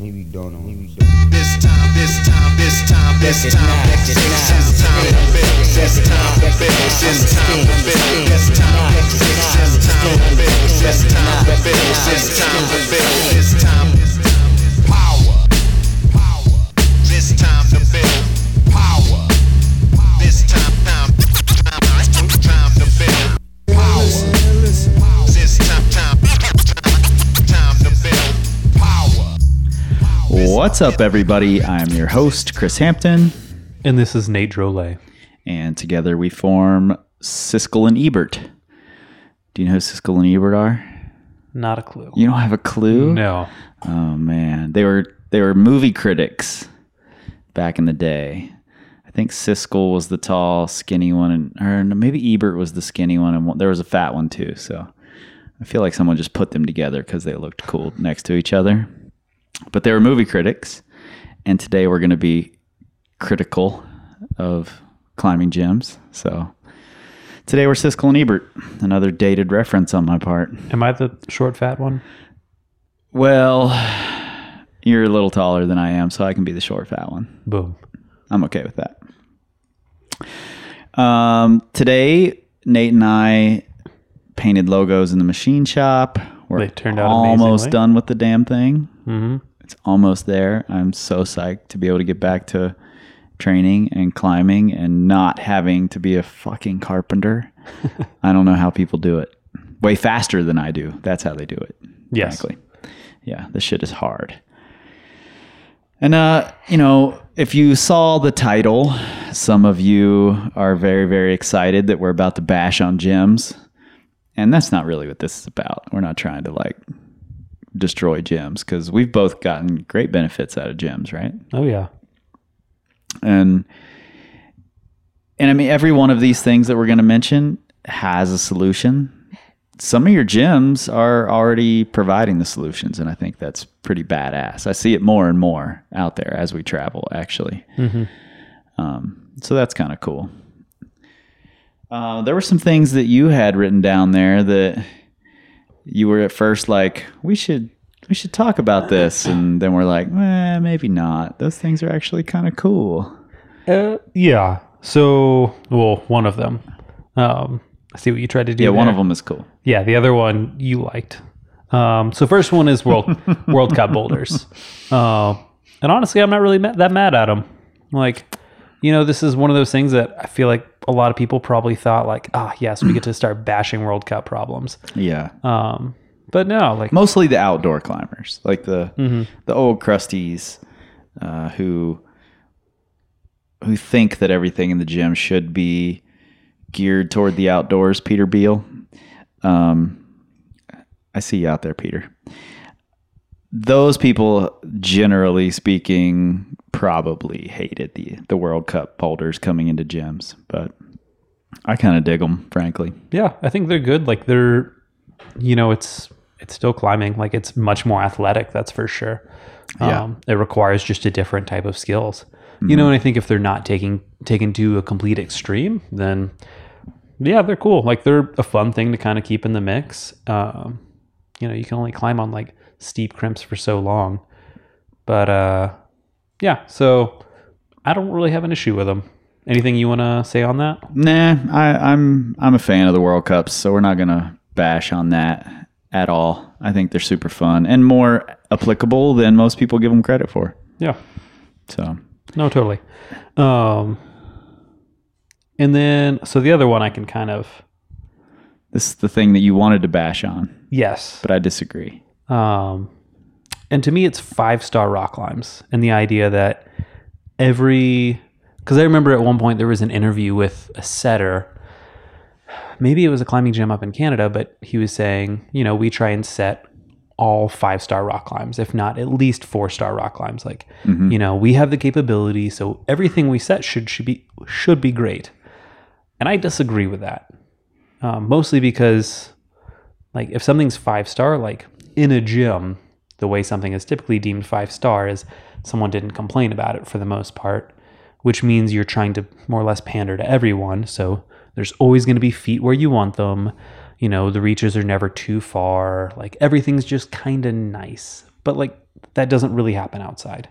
Maybe don't know. Maybe don't. This time, this time, this time, this This time, time, this this time, time, this time to build, this time to build, this time to build, this time to build, this time to build, this time to build, this time to build, this time. What's up, everybody? I'm your host, Chris Hampton, And this is Nate Drolet. and together we form Siskel and Ebert. Do you know who Siskel and Ebert are? Not a clue. You don't have a clue? No. Oh man, they were they were movie critics back in the day. I think Siskel was the tall, skinny one, and or maybe Ebert was the skinny one, and one, there was a fat one too. So I feel like someone just put them together because they looked cool next to each other. But they were movie critics, and today we're going to be critical of climbing gyms. So today we're Siskel and Ebert, another dated reference on my part. Am I the short, fat one? Well, you're a little taller than I am, so I can be the short, fat one. Boom. I'm okay with that. Um, today, Nate and I painted logos in the machine shop. We're They turned out almost amazingly. done with the damn thing. hmm It's almost there. I'm so psyched to be able to get back to training and climbing and not having to be a fucking carpenter. I don't know how people do it. Way faster than I do. That's how they do it. Yes. Frankly. Yeah, this shit is hard. And uh, you know, if you saw the title, some of you are very, very excited that we're about to bash on gyms. And that's not really what this is about. We're not trying to like destroy gyms because we've both gotten great benefits out of gyms, right? Oh, yeah. And and I mean every one of these things that we're going to mention has a solution. Some of your gyms are already providing the solutions and I think that's pretty badass. I see it more and more out there as we travel actually. Um, so that's kind of cool. Uh, there were some things that you had written down there that you were at first like we should we should talk about this and then we're like eh, maybe not those things are actually kind of cool Uh, yeah. So, well, one of them. Um, I see what you tried to do. yeah one of them is cool Yeah, the other one you liked. Um, so first one is World World Cup boulders, uh, and honestly, I'm not really ma- that mad at them. Like, you know, this is one of those things that I feel like a lot of people probably thought like, ah, yes, we get to start bashing World Cup problems. yeah Um, but no, like, mostly the outdoor climbers like the Mm-hmm. the old crusties uh, who who think that everything in the gym should be geared toward the outdoors peter beal um, i see you out there peter those people generally speaking probably hated the the world cup boulders coming into gyms but i kind of dig them frankly yeah, I think they're good. Like they're, you know, it's it's still climbing. Like it's much more athletic. That's for sure. Yeah. Um, it requires just a different type of skills. You know, and I think if they're not taking taken to a complete extreme, then yeah, they're cool. Like they're a fun thing to kind of keep in the mix. Um, you know, you can only climb on like steep crimps for so long, but uh, yeah. So I don't really have an issue with them. Anything you want to say on that? Nah, I, I'm I'm a fan of the World Cups, so we're not gonna bash on that at all. I think they're super fun and more applicable than most people give them credit for. Yeah. So No, totally. Um, and then, so the other one I can kind of, this is the thing that you wanted to bash on, yes. but I disagree. Um, and to me, it's five star rock climbs. And the idea that every, because I remember at one point there was an interview with a setter. Maybe it was a climbing gym up in Canada, but he was saying, you know, we try and set all five star rock climbs, if not at least four star rock climbs. Like, you know, we have the capability, so everything we set should should be should be great. And I disagree with that, um, mostly because, like, if something's five star, like in a gym, the way something is typically deemed five star is someone didn't complain about it for the most part, which means you're trying to more or less pander to everyone. So there's always going to be feet where you want them. You know, the reaches are never too far. Like everything's just kind of nice. But like that doesn't really happen outside.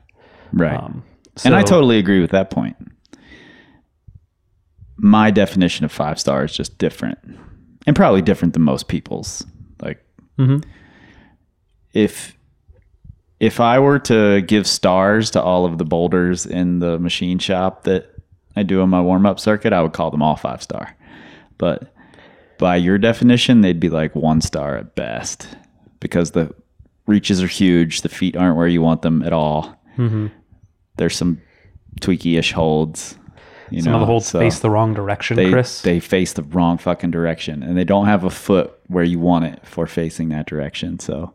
Right. Um, and I totally agree with that point. My definition of five star is just different, and probably different than most people's. Like, Mhm. if if I were to give stars to all of the boulders in the machine shop that I do on my warm up circuit, I would call them all five star. But by your definition, they'd be like one star at best because the reaches are huge, the feet aren't where you want them at all. Mm-hmm. There's some tweaky ish holds. You Some know, of the holds so face the wrong direction, they, Chris. They face the wrong fucking direction and they don't have a foot where you want it for facing that direction. So,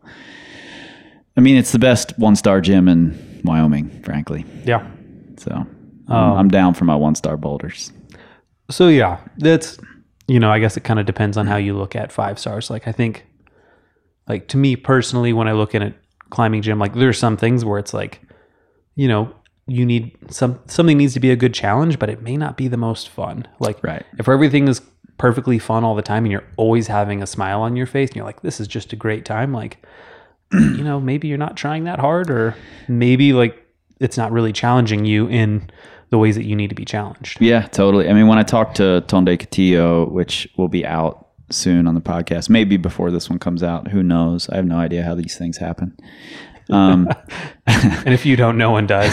I mean, it's the best one star gym in Wyoming, frankly. yeah. So, I'm- Um, I'm down for my one star boulders. So yeah, that's you know, I guess it kind of depends on how you look at five stars. Like I think, like to me personally, when I look in at a climbing gym, like there's some things where it's like, you know, you need some something needs to be a good challenge, but it may not be the most fun. Like Right. if everything is perfectly fun all the time and you're always having a smile on your face and you're like, this is just a great time, like, you know, maybe you're not trying that hard, or maybe like it's not really challenging you in the ways that you need to be challenged. Yeah, totally. I mean, when I talked to Tonde Katiyo, which will be out soon on the podcast, maybe before this one comes out, who knows? I have no idea how these things happen. Um, And if you don't, no one does.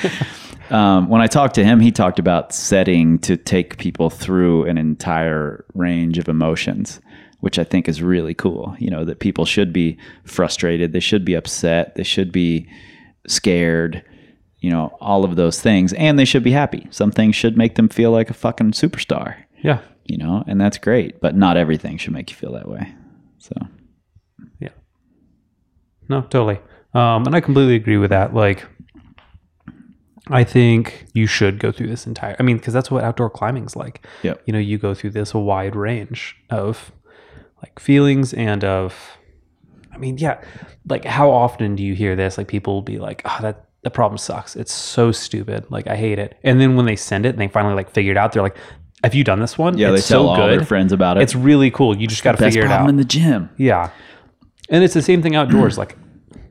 um, when I talked to him, he talked about setting to take people through an entire range of emotions, which I think is really cool. You know, that people should be frustrated, they should be upset, they should be scared, you know, all of those things, and they should be happy. Some things should make them feel like a fucking superstar, Yeah. you know, and that's great, but not everything should make you feel that way. So, Yeah. No, totally. Um, and I completely agree with that. Like, I think you should go through this entire. I mean, because that's what outdoor climbing's like. Yeah. You know, you go through this wide range of like feelings and of. I mean, yeah. Like, how often do you hear this? Like, people will be like, "Oh, that the problem sucks. It's so stupid. Like, I hate it." And then when they send it and they finally like figure it out, they're like, "Have you done this one? yeah, it's they tell so all good. their friends about it. It's really cool. You just got to figure it out." in the gym. Yeah. And it's the same thing outdoors. like,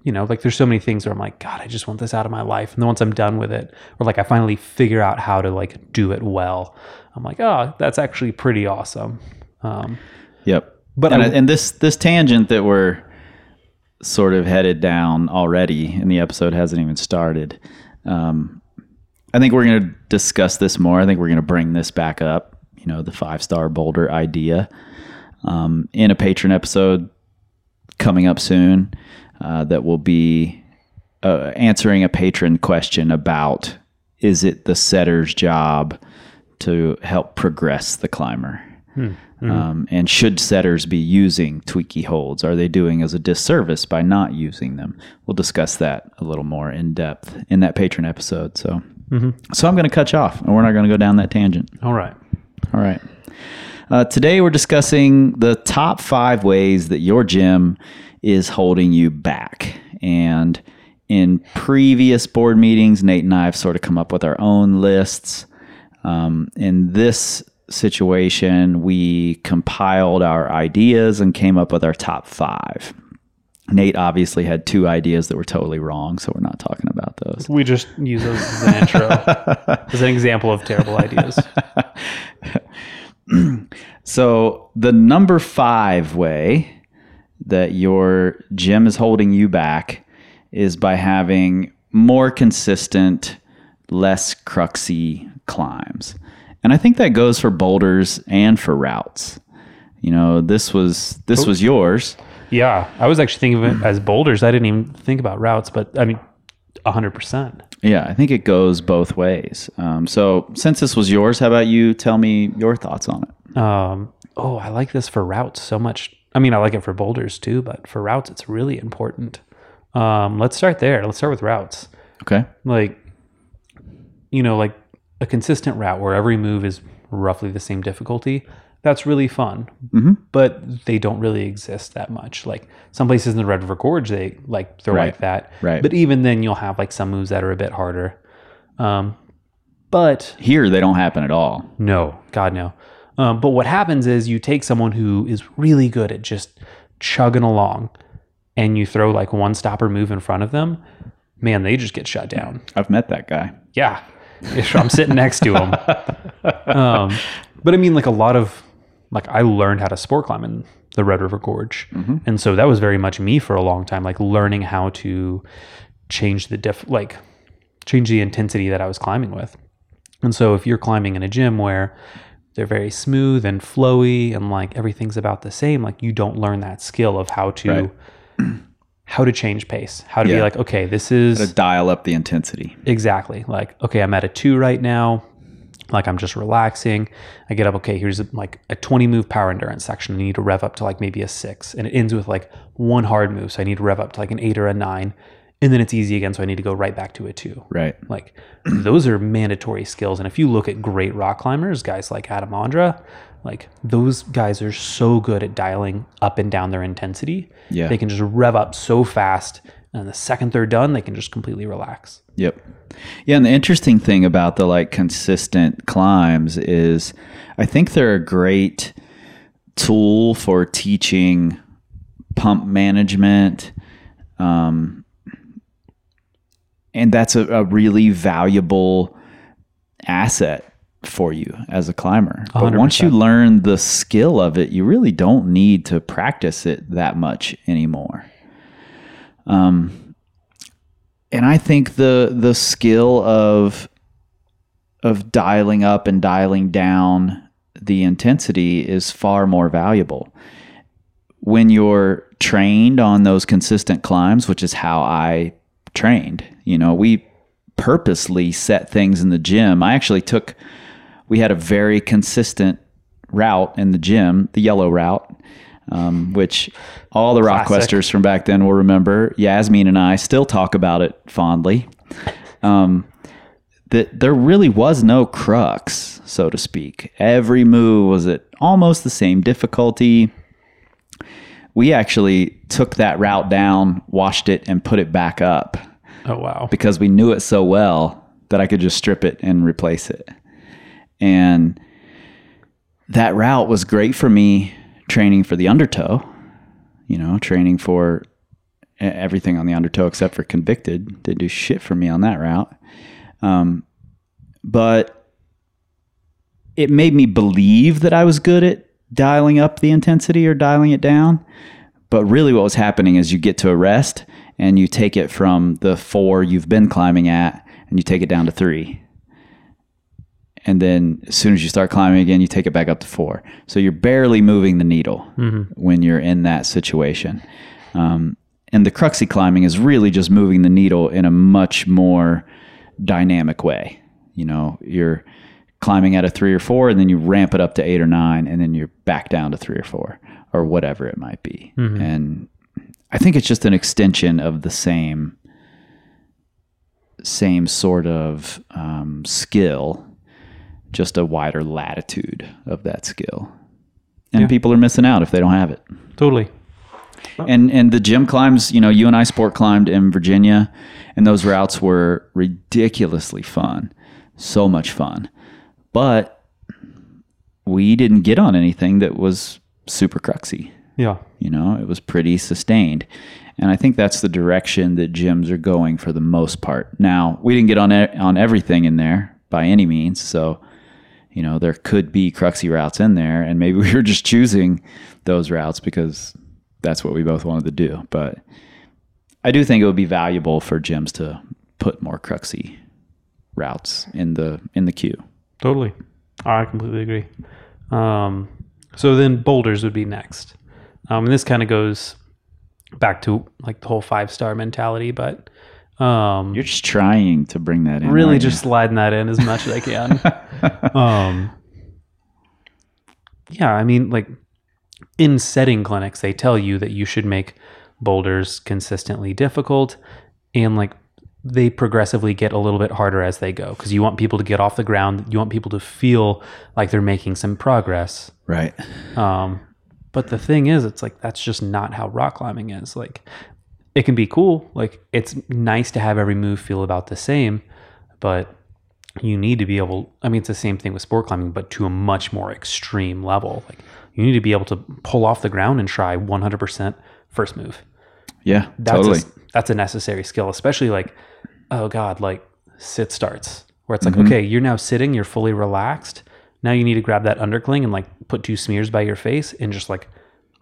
you know, like there's so many things where I'm like, God, I just want this out of my life. And then once I'm done with it, or like I finally figure out how to like do it well, I'm like, oh, that's actually pretty awesome. Um, Yep. But and, I- and this this tangent that we're sort of headed down already, and the episode hasn't even started. Um, I think we're going to discuss this more. I think we're going to bring this back up. You know, the five star boulder idea um, in a patron episode coming up soon. Uh, that will be uh, answering a patron question about is it the setter's job to help progress the climber? Um, and should setters be using tweaky holds? Are they doing as a disservice by not using them? We'll discuss that a little more in depth in that patron episode. So, so I'm going to cut you off, and we're not going to go down that tangent. all right. All right. Uh, today we're discussing the top five ways that your gym is holding you back. And in previous board meetings, Nate and I have sort of come up with our own lists. Um, in this situation, we compiled our ideas and came up with our top five. Nate obviously had two ideas that were totally wrong, so we're not talking about those. We just use those as an intro, as an example of terrible ideas. So the number five way that your gym is holding you back is by having more consistent, less cruxy climbs. And I think that goes for boulders and for routes. You know, this was this was yours. Yeah. I was actually thinking of it as boulders. I didn't even think about routes, but I mean, 100%. Yeah, I think it goes both ways. Um, so since this was yours, how about you tell me your thoughts on it? Um, oh, I like this for routes so much. I mean, I like it for boulders too, but for routes, it's really important. Um, let's start there. Let's start with routes. Okay. Like, you know, like a consistent route where every move is roughly the same difficulty. That's really fun, mm-hmm. but they don't really exist that much. Like some places in the Red River Gorge, they like they're Right. like that. Right. But even then, you'll have like some moves that are a bit harder. Um, but Here they don't happen at all. no, God, no. Um, but what happens is you take someone who is really good at just chugging along, and you throw like one stopper move in front of them, man, they just get shut down. I've met that guy. Yeah. I'm sitting next to him. Um, but I mean, like a lot of, like I learned how to sport climb in the Red River Gorge. And so that was very much me for a long time, like learning how to change the diff, like change the intensity that I was climbing with. And so if you're climbing in a gym where they're very smooth and flowy and like everything's about the same, like you don't learn that skill of how to, Right. how to change pace, how to be like, okay, this is To dial up the intensity. Exactly. Like, okay, I'm at a two right now. Like, I'm just relaxing. I get up, okay, here's a, like a 20 move power endurance section. I need to rev up to like maybe a six. And it ends with like one hard move. So I need to rev up to like an eight or a nine. And then it's easy again. So I need to go right back to a two. Right. Like, those are mandatory skills. And if you look at great rock climbers, guys like Adam Ondra, like those guys are so good at dialing up and down their intensity. Yeah. They can just rev up so fast. And the second they're done, they can just completely relax. Yep. Yeah, and the interesting thing about the like consistent climbs is I think they're a great tool for teaching pump management. Um, and that's a, a really valuable asset for you as a climber. But once you learn the skill of it, you really don't need to practice it that much anymore. Um, and I think the the skill of of dialing up and dialing down the intensity is far more valuable. When you're trained on those consistent climbs, which is how I trained, you know, we purposely set things in the gym. I actually took we had a very consistent route in the gym, the yellow route, um, which all the Classic. Rockquesters from back then will remember. Yasmin and I still talk about it fondly. Um, that there really was no crux, so to speak. Every move was at almost the same difficulty. We actually took that route down, washed it, and put it back up Oh, wow. because we knew it so well that I could just strip it and replace it. And that route was great for me training for the undertow, you know, training for everything on the undertow except for convicted. Didn't do shit for me on that route. Um, but it made me believe that I was good at dialing up the intensity or dialing it down. But really, what was happening is you get to a rest and you take it from the four you've been climbing at and you take it down to three. And then as soon as you start climbing again, you take it back up to four. So you're barely moving the needle when you're in that situation. Um, and the cruxy climbing is really just moving the needle in a much more dynamic way. You know, you're climbing at a three or four, and then you ramp it up to eight or nine, and then you're back down to three or four, or whatever it might be. And I think it's just an extension of the same same sort of um, skill, just a wider latitude of that skill. And Yeah. people are missing out if they don't have it. Totally. And and the gym climbs, you know, you and I sport climbed in Virginia, and those routes were ridiculously fun, so much fun. But we didn't get on anything that was super cruxy. Yeah. You know, it was pretty sustained. And I think that's the direction that gyms are going for the most part. Now, we didn't get on e- on everything in there by any means, so you know, there could be cruxy routes in there and maybe we were just choosing those routes because that's what we both wanted to do. But I do think it would be valuable for gyms to put more cruxy routes in the in the queue. Totally. I completely agree. Um, so then boulders would be next. Um, and this kind of goes back to like the whole five star mentality, but um, You're just trying to bring that in. really aren't you? just sliding that in as much as I can. um, yeah, I mean, like in setting clinics, they tell you that you should make boulders consistently difficult and like they progressively get a little bit harder as they go because you want people to get off the ground. You want people to feel like they're making some progress. right. Um, but the thing is, it's like that's just not how rock climbing is. Like, it can be cool. Like, it's nice to have every move feel about the same, but you need to be able. I mean, it's the same thing with sport climbing, but to a much more extreme level. Like, you need to be able to pull off the ground and try 100% first move. Yeah, that's totally. a, that's a necessary skill, especially like, oh god, like sit starts where it's like, mm-hmm. okay, you're now sitting, you're fully relaxed. Now you need to grab that undercling and like put two smears by your face and just like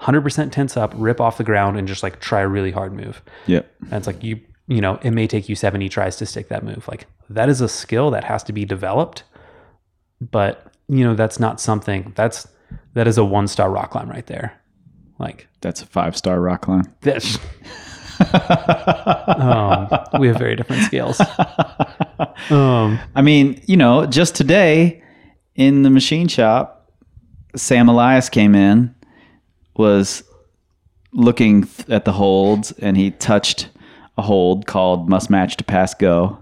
100% tense up, rip off the ground, and just like try a really hard move. Yep. And it's like you, you know, it may take you 70 tries to stick that move. Like that is a skill that has to be developed. But, you know, that's not something that's, that is a one star rock climb right there. Like That's a five star rock climb. that's, um, we have very different scales. Um, I mean, you know, just today in the machine shop, Sam Elias came in, was looking th- at the holds, and he touched a hold called must match to pass go.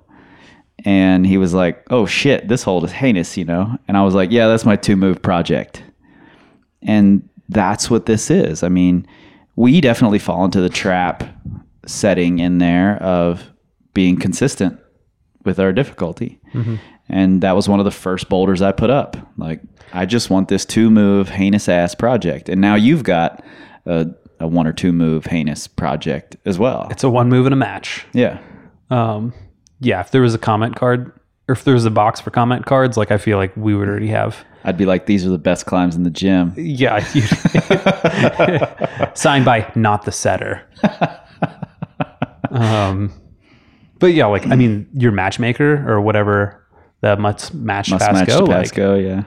And he was like, oh shit, this hold is heinous, you know? And I was like, yeah, that's my two move project. And that's what this is. I mean, we definitely fall into the trap setting in there of being consistent with our difficulty. Mm-hmm. And that was one of the first boulders I put up. Like, I just want this two move heinous ass project. And now you've got a, a one or two move heinous project as well. it's a one move in a match. yeah. Um, yeah, if there was a comment card or if there was a box for comment cards, like I feel like we would already have. I'd be like, these are the best climbs in the gym. Yeah, signed by not the setter. Um, but yeah, like I mean, your matchmaker or whatever that must match Must pass match pass Like go, yeah.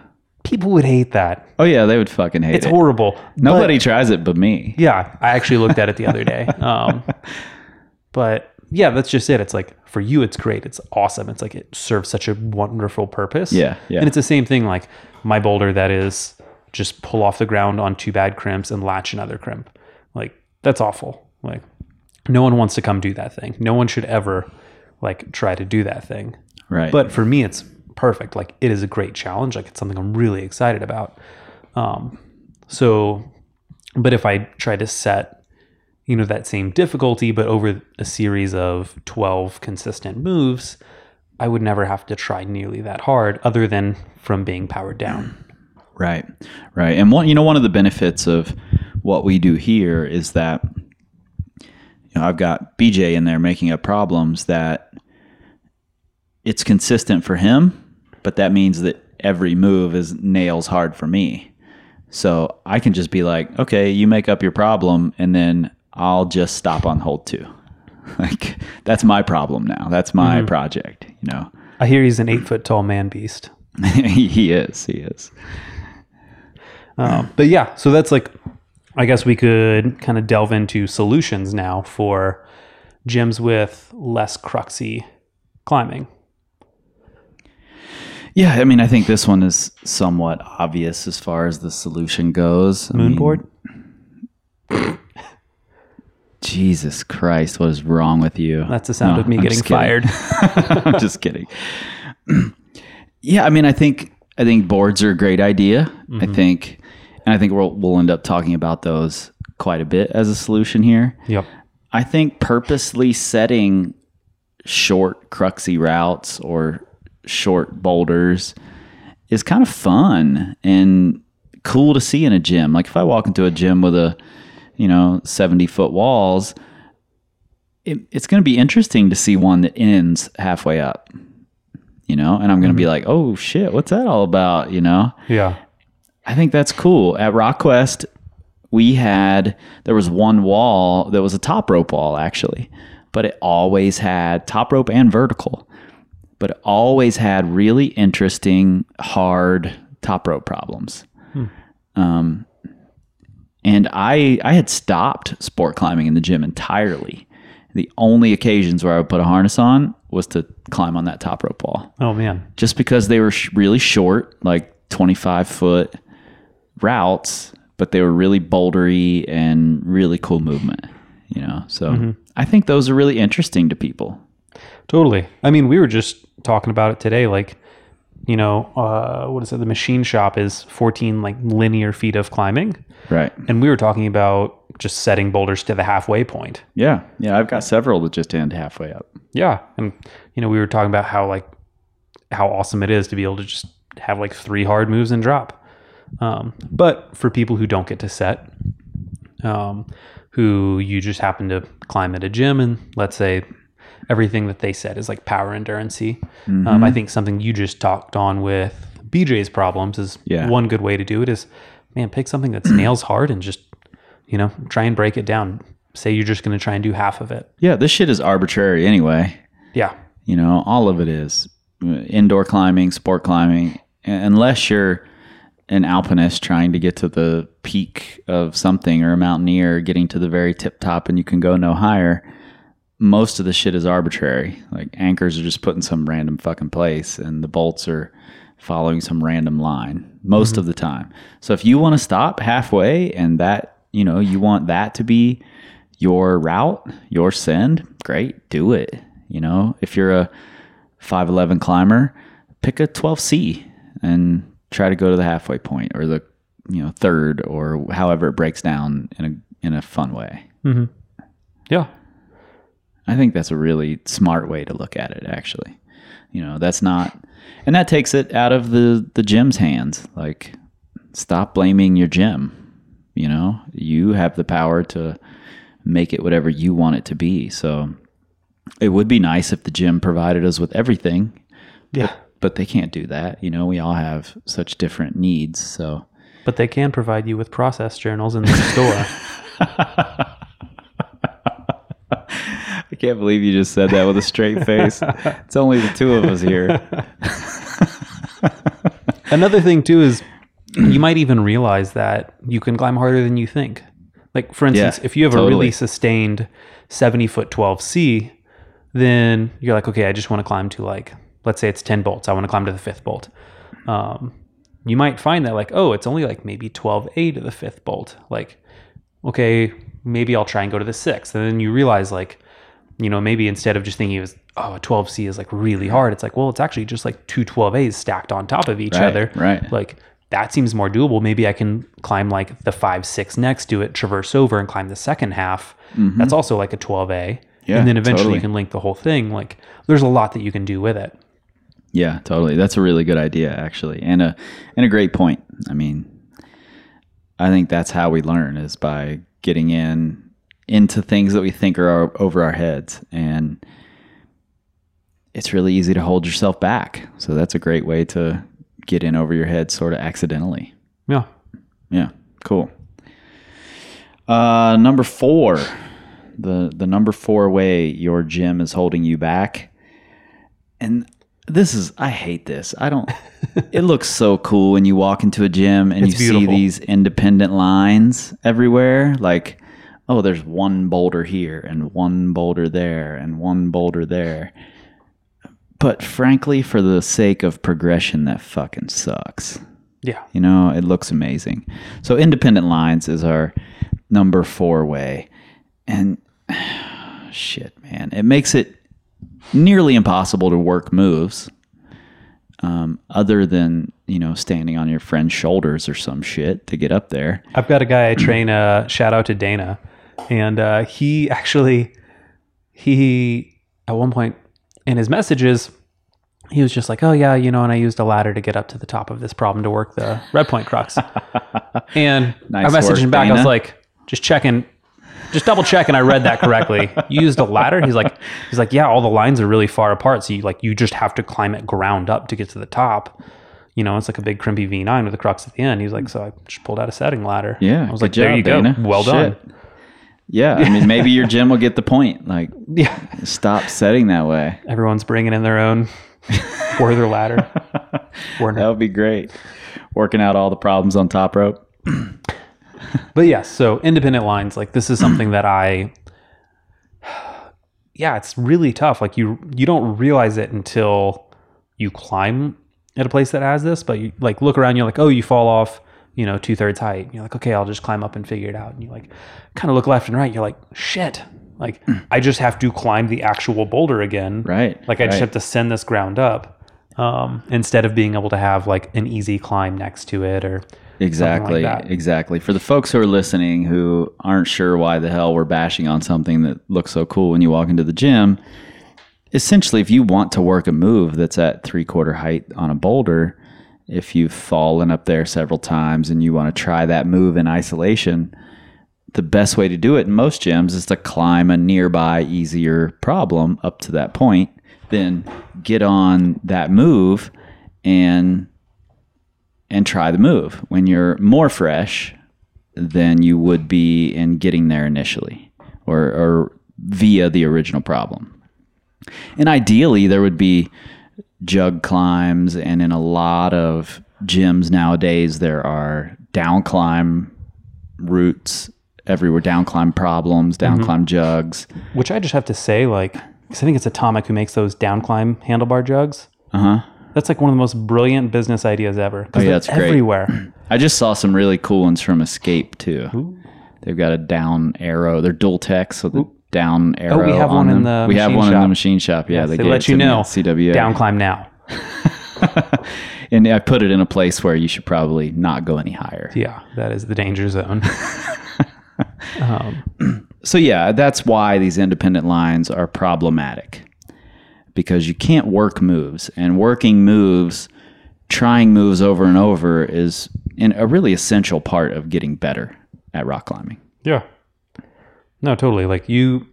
People would hate that. Oh, yeah, they would fucking hate It's it. It's horrible. Nobody tries it but me. Yeah, I actually looked at it the other day. Um, but yeah, that's just it. It's like for you, it's great. It's awesome. It's like it serves such a wonderful purpose. Yeah, yeah. And it's the same thing. Like my boulder that is just pull off the ground on two bad crimps and latch another crimp. Like that's awful. Like no one wants to come do that thing. No one should ever like try to do that thing. Right. But for me, it's perfect. Like it is a great challenge. Like it's something I'm really excited about. Um, so, but if I try to set, you know, that same difficulty, but over a series of 12 consistent moves, I would never have to try nearly that hard other than from being powered down. Right, right. And one, you know, one of the benefits of what we do here is that, you know, I've got BJ in there making up problems that it's consistent for him, but that means that every move is nails hard for me. So I can just be like, okay, you make up your problem, and then I'll just stop on hold two. Like that's my problem now. That's my project. You know, I hear he's an eight foot tall man beast. he is. He is. Um, but yeah, so that's like, I guess we could kind of delve into solutions now for gyms with less cruxy climbing. Yeah, I mean, I think this one is somewhat obvious as far as the solution goes. I mean, Moonboard? Jesus Christ, what is wrong with you? That's the sound No, of me I'm getting just kidding. fired. I'm just kidding. yeah, I mean, I think I think boards are a great idea. Mm-hmm. I think, and I think we'll we'll end up talking about those quite a bit as a solution here. Yep. I think purposely setting short cruxy routes or short boulders is kind of fun and cool to see in a gym. Like if I walk into a gym with a, you know, 70 foot walls, it, it's going to be interesting to see one that ends halfway up, you know, and I'm going to be mm-hmm. like, oh shit, what's that all about? You know? Yeah. I think that's cool. At RockQuest, we had there was one wall that was a top rope wall actually, but it always had top rope and vertical, but always had really interesting hard top rope problems. Um, and I I had stopped sport climbing in the gym entirely. The only occasions where I would put a harness on was to climb on that top rope wall Oh man. just because they were sh- really short, like 25 foot routes, but they were really bouldery and really cool movement, you know? So I think those are really interesting to people. Totally. I mean, we were just talking about it today. Like, you know, uh, what is it? The machine shop is 14 like linear feet of climbing. Right. And we were talking about just setting boulders to the halfway point. Yeah. Yeah. I've got several that just end halfway up. Yeah. And, you know, we were talking about how like, how awesome it is to be able to just have like three hard moves and drop. Um, but for people who don't get to set, um, who you just happen to climb at a gym and let's say everything that they said is like power endurance Mm-hmm. um, i think something you just talked on with bj's problems is Yeah. one good way to do it is man pick something that's nails hard and just you know try and break it down say you're just going to try and do half of it Yeah, this shit is arbitrary anyway. yeah You know, all of it is indoor climbing, sport climbing, unless you're an alpinist trying to get to the peak of something or a mountaineer getting to the very tip top and you can go no higher. Most of the shit is arbitrary. Like anchors are just put in some random fucking place and the bolts are following some random line most mm-hmm. of the time. So if you want to stop halfway and that, you know, you want that to be your route, your send, great, do it. You know, if you're a 5'11 climber, pick a 12C and try to go to the halfway point or the, you know, third or however it breaks down in a in a fun way. Mm-hmm. yeah I think that's a really smart way to look at it actually. You know, that's not and that takes it out of the the gym's hands. Like stop blaming your gym. You know, you have the power to make it whatever you want it to be. So it would be nice if the gym provided us with everything, yeah but they can't do that. You know, we all have such different needs. So but they can provide you with process journals in the store I can't believe you just said that with a straight face. it's only the two of us here. Another thing too is you might even realize that you can climb harder than you think. Like for instance, Yeah, if you have a really sustained 70 foot 12C, then you're like, okay, I just want to climb to like, let's say it's 10 bolts. I want to climb to the fifth bolt. Um, you might find that like, oh, it's only like maybe 12A to the fifth bolt. Like, okay, maybe I'll try and go to the sixth. And then you realize like, you know, maybe instead of just thinking it was, oh, a 12C is like really hard, it's like, well, it's actually just like two 12As stacked on top of each Right, other. right. Like that seems more doable. Maybe I can climb like the five, six next to it, traverse over and climb the second half. That's also like a 12A. Mm-hmm. Yeah, and then eventually totally. you can link the whole thing. Like there's a lot that you can do with it. Yeah, totally. That's a really good idea, actually, and a and a great point. I mean, I think that's how we learn is by getting in into things that we think are over our heads, and it's really easy to hold yourself back. So that's a great way to get in over your head, sort of accidentally. Yeah. Yeah, cool. Uh, number four, the the number four way your gym is holding you back, and this is I hate this. I don't. it looks so cool when you walk into a gym and It's you see these independent lines everywhere, like. Oh, there's one boulder here and one boulder there and one boulder there. But frankly, for the sake of progression, that fucking sucks. Yeah. You know, it looks amazing. So independent lines is our number four way. And shit, man, it makes it nearly impossible to work moves. Um, other than, you know, standing on your friend's shoulders or some shit to get up there. I've got a guy I train. Uh, shout out to Dana, and uh, he actually he at one point in his messages he was just like, "Oh yeah, you know," and I used a ladder to get up to the top of this problem to work the red point crux. and Nice I messaged work, him back. I was like, "Just checking." Just double checking I read that correctly. You used a ladder? He's like he's like, Yeah, all the lines are really far apart. So you like you just have to climb it ground up to get to the top. You know, it's like a big crimpy V9 with a crux at the end. He's like, so I just pulled out a setting ladder. Yeah. I was like, there job, you go. Dana. Well done. Yeah. I mean, maybe your gym will get the point. Like, Yeah. stop setting that way. Everyone's bringing in their own Werther ladder. Werner. That would be great. Working out all the problems on top rope. But yes, so independent lines, like this is something that I yeah, it's really tough. Like you you don't realize it until you climb at a place that has this, but you like look around, you're like, oh, you fall off, you know, two thirds height. You're like, okay, I'll just climb up and figure it out. And you like kind of look left and right, you're like, shit. Like I just have to climb the actual boulder again. Right, Like I just have to send this ground up. Um, instead of being able to have like an easy climb next to it or Exactly. that. exactly. For the folks who are listening who aren't sure why the hell we're bashing on something that looks so cool when you walk into the gym, essentially, if you want to work a move that's at three quarter height on a boulder, if you've fallen up there several times and you want to try that move in isolation, the best way to do it in most gyms is to climb a nearby easier problem up to that point, then get on that move and and try the move when you're more fresh than you would be in getting there initially or, or via the original problem. And ideally, there would be jug climbs, and in a lot of gyms nowadays, there are down climb routes everywhere, down climb problems, down climb jugs. Which I just have to say, like, 'cause I think it's Atomic who makes those down climb handlebar jugs. Uh huh. That's like one of the most brilliant business ideas ever. Oh, yeah, that's great. everywhere. I just saw some really cool ones from Escape too. They've got a down arrow. They're Dual Tex with a down arrow. Oh, we have on one in them. the we have machine one in shop. the machine shop. Yeah, they gave it let you know CWA. down climb now. and I put it in a place where you should probably not go any higher. Yeah, that is the danger zone. um, So yeah, that's why these independent lines are problematic because you can't work moves, and working moves, trying moves over and over is in a really essential part of getting better at rock climbing. yeah. No, totally. Like you,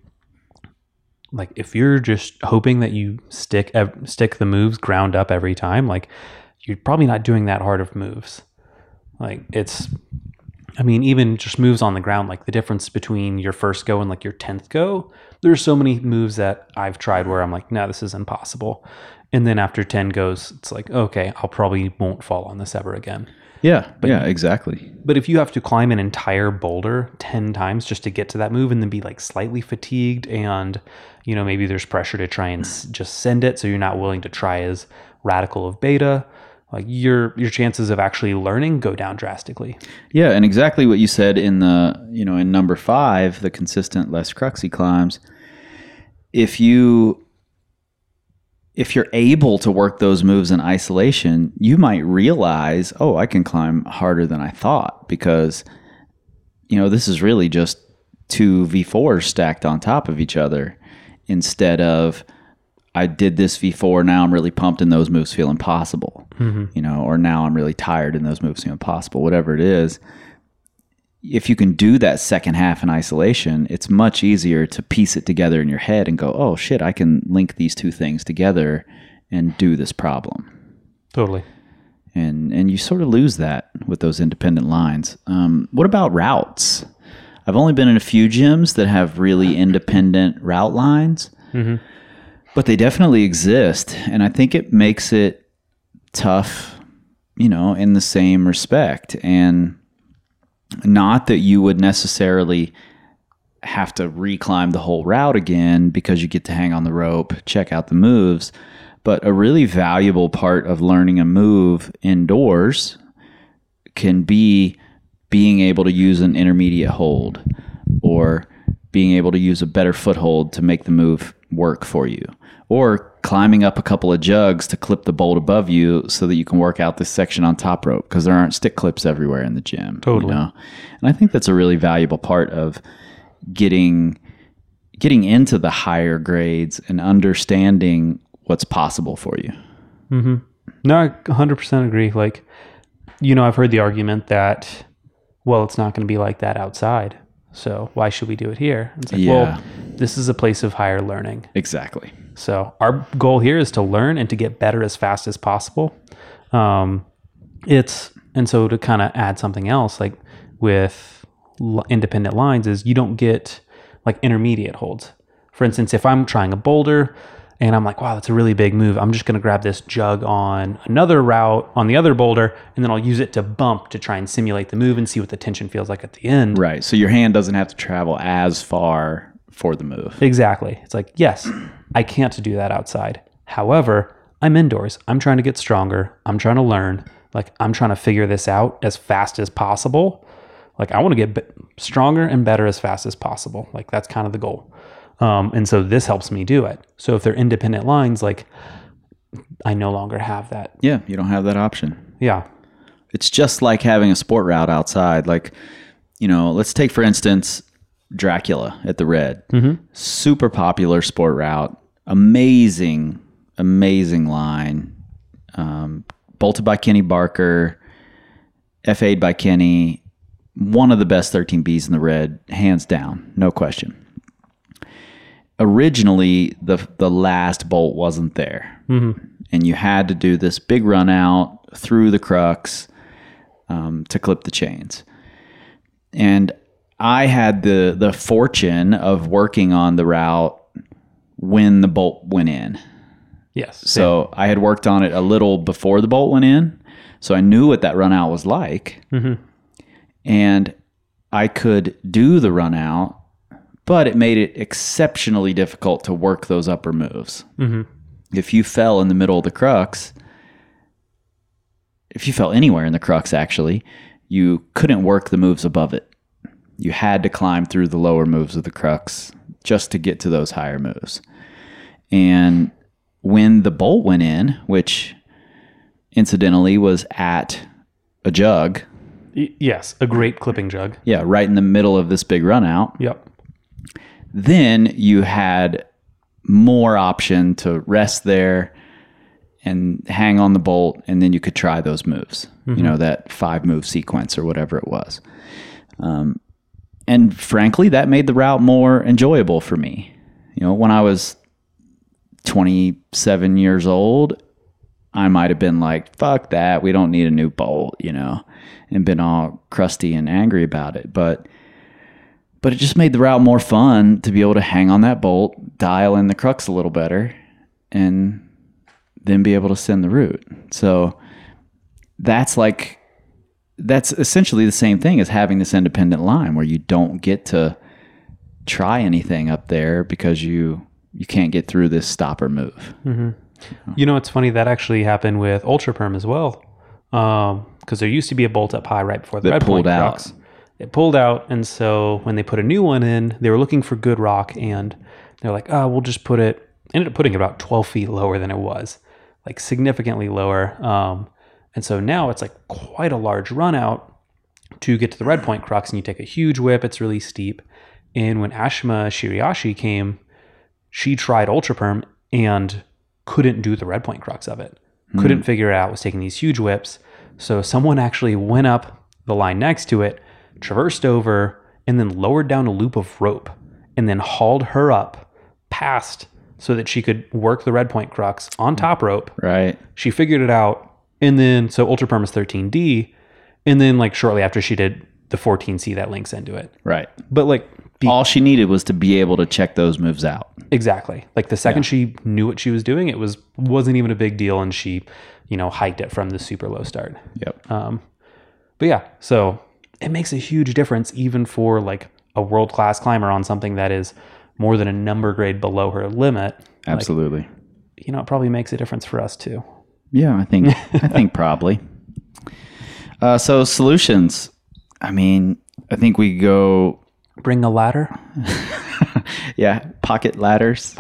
like if you're just hoping that you stick ev- stick the moves ground up every time, like you're probably not doing that hard of moves. Like it's, I mean, even just moves on the ground, like the difference between your first go and like your tenth go. There's so many moves that I've tried where I'm like, no, this is impossible. And then after ten goes, it's like, okay, I'll probably won't fall on this ever again. Yeah, yeah, exactly. But if you have to climb an entire boulder 10 times just to get to that move and then be like slightly fatigued and you know maybe there's pressure to try and s- just send it so you're not willing to try as radical of beta like your your chances of actually learning go down drastically. Yeah, and exactly what you said in the you know in number five, the consistent less cruxy climbs. If you if you're able to work those moves in isolation, you might realize, oh, I can climb harder than I thought because you know this is really just two V4s stacked on top of each other instead of I did this V4 now I'm really pumped and those moves feel impossible. Mm-hmm. You know, or now I'm really tired and those moves feel impossible, whatever it is if you can do that second half in isolation, it's much easier to piece it together in your head and go, oh shit, I can link these two things together and do this problem. Totally. And and you sort of lose that with those independent lines. Um, what about routes? I've only been in a few gyms that have really independent route lines, but they definitely exist, and I think it makes it tough, you know, in the same respect. And not that you would necessarily have to reclimb the whole route again because you get to hang on the rope, check out the moves. But a really valuable part of learning a move indoors can be being able to use an intermediate hold or being able to use a better foothold to make the move work for you or climbing up a couple of jugs to clip the bolt above you so that you can work out this section on top rope because there aren't stick clips everywhere in the gym. you Totally. know? And I think that's a really valuable part of getting getting into the higher grades and understanding what's possible for you. Mm-hmm. No, I 100% agree. Like, you know, I've heard the argument that, well, it's not going to be like that outside. So why should we do it here? It's like, Yeah. well, this is a place of higher learning. Exactly. So our goal here is to learn and to get better as fast as possible. Um, it's and so to kind of add something else, like with l- independent lines, is you don't get like intermediate holds. For instance, if I'm trying a boulder and I'm like, wow, that's a really big move, I'm just going to grab this jug on another route on the other boulder, and then I'll use it to bump to try and simulate the move and see what the tension feels like at the end. Right. So your hand doesn't have to travel as far for the move. Exactly. It's like, yes, I can't do that outside. However, I'm indoors. I'm trying to get stronger. I'm trying to learn. Like, I'm trying to figure this out as fast as possible. Like, I want to get stronger and better as fast as possible. Like, that's kind of the goal. Um, and so this helps me do it. So if they're independent lines, like, I no longer have that. Yeah, you don't have that option. Yeah. It's just like having a sport route outside. Like, you know, let's take for instance Dracula at the Red. Super popular sport route. Amazing, amazing line. Um, bolted by Kenny Barker, FA'd by Kenny. one of the best 13Bs in the red, hands down, no question. Originally, the the last bolt wasn't there, and you had to do this big run out through the crux um, to clip the chains. And I had the the fortune of working on the route when the bolt went in. Yes. So I had worked on it a little before the bolt went in, so I knew what that run out was like, and I could do the run out, but it made it exceptionally difficult to work those upper moves. Mm-hmm. If you fell in the middle of the crux, if you fell anywhere in the crux, actually, you couldn't work the moves above it. You had to climb through the lower moves of the crux just to get to those higher moves. And when the bolt went in, which incidentally was at a jug, Y- yes, a great clipping jug. yeah, right in the middle of this big run out, Yep. Then you had more option to rest there and hang on the bolt and then you could try those moves you know that five move sequence or whatever it was. Um, and frankly that made the route more enjoyable for me. You know when i was 27 years old i might have been like fuck that we don't need a new bolt you know and been all crusty and angry about it. But but it just made the route more fun to be able to hang on that bolt, dial in the crux a little better, and then be able to send the route. So that's like that's essentially the same thing as having this independent line where you don't get to try anything up there because you you can't get through this stopper move. Mm-hmm. You know, it's funny that actually happened with Ultra Perm as well, um, because there used to be a bolt up high right before the That red pulled point out. crux. It pulled out, and so when they put a new one in, they were looking for good rock, and they're like, "Oh, we'll just put it." Ended up putting it about twelve feet lower than it was, like significantly lower. Um, and so now it's like quite a large run out to get to the red point crux, and you take a huge whip. It's really steep. And when Ashima Shiraishi came, she tried Ultra Perm and couldn't do the red point crux of it. Couldn't figure it out. Was taking these huge whips. So someone actually went up the line next to it, traversed over, and then lowered down a loop of rope, and then hauled her up past so that she could work the red point crux on top rope. Right. She figured it out, and then so Ultra Perm is 13D, and then like shortly after she did the 14C that links into it. Right. But like be- All she needed was to be able to check those moves out. Exactly. Like the second she knew what she was doing, it was wasn't even a big deal, and she, you know, hiked it from the super low start. Yep. Um, but yeah, so it makes a huge difference even for like a world class climber on something that is more than a number grade below her limit. Absolutely. You know, it probably makes a difference for us too. Yeah, I think I think probably. Uh, so solutions. I mean, I think we go. Bring a ladder. Yeah, pocket ladders.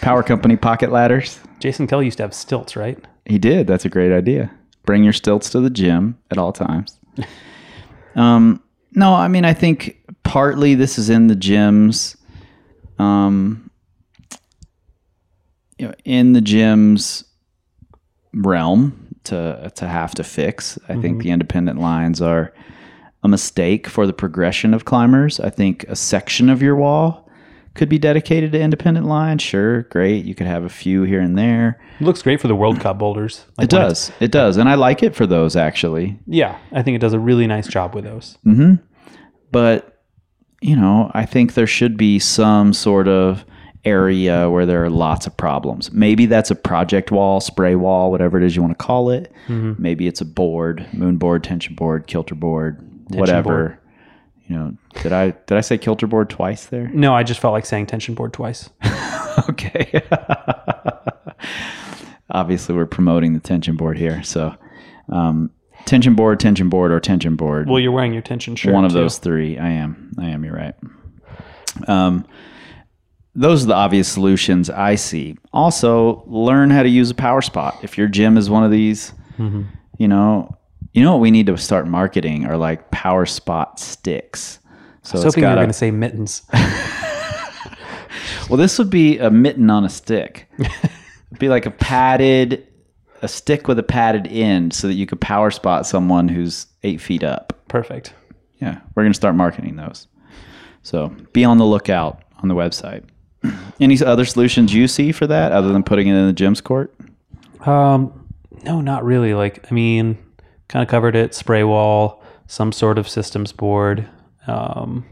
Power company pocket ladders. Jason Kelly used to have stilts, right? He did. That's a great idea. Bring your stilts to the gym at all times. Um, no, I mean, I think partly this is in the gyms. Um, you know, in the gyms realm to to have to fix. I think the independent lines are a mistake for the progression of climbers. I think a section of your wall could be dedicated to independent lines. Sure, great. You could have a few here and there. It looks great for the World Cup boulders. Like It does. It does. And I like it for those actually. Yeah, I think it does a really nice job with those. Mm-hmm. But, you know, I think there should be some sort of area where there are lots of problems. Maybe that's a project wall, spray wall, whatever it is you want to call it. Mm-hmm. Maybe it's a board, moon board, tension board, kilter board, whatever. You know, did I did I say kilter board twice there? No, I just felt like saying tension board twice. okay. Obviously, we're promoting the tension board here. So, um, tension board, tension board, or tension board. Well, you're wearing your tension shirt. One of too. those three. I am. I am. You're right. Um, those are the obvious solutions I see. Also, learn how to use a power spot. If your gym is one of these, Mm-hmm. you know, you know what we need to start marketing are like power spot sticks. So I was it's hoping you were going to say mittens. well, this would be a mitten on a stick. It'd be like a padded, a stick with a padded end, so that you could power spot someone who's eight feet up. Perfect. Yeah, we're going to start marketing those. So be on the lookout on the website. Any other solutions you see for that other than putting it in the gym's court? Um, no, not really. Like, I mean, kind of covered it. Spray wall, some sort of systems board. Um,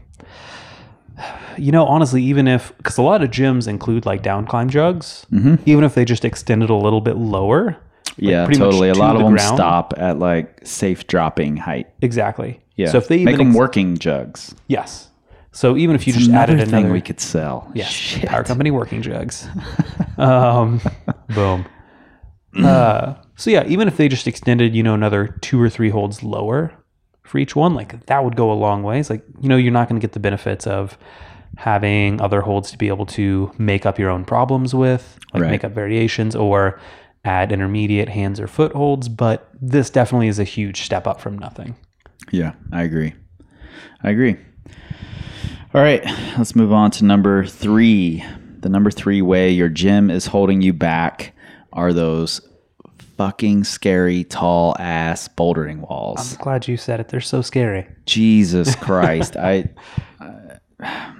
you know, honestly, even if because a lot of gyms include like down climb jugs, even if they just extend it a little bit lower. yeah, pretty much totally. A to lot of the them ground. stop at like safe dropping height. Exactly. Yeah. So if they make even them ex- working jugs. yes. So even if you just Another added thing we could sell. yes, Shit. power company working jugs. um, boom. Uh, so yeah, even if they just extended, you know, another two or three holds lower for each one, like that would go a long ways. Like you know, you're not going to get the benefits of having other holds to be able to make up your own problems with, like Right. make up variations or add intermediate hands or foot holds. But this definitely is a huge step up from nothing. Yeah, I agree. I agree. All right, let's move on to number three. The number three way your gym is holding you back are those fucking scary tall ass bouldering walls. I'm glad you said it. They're so scary. Jesus Christ. I, I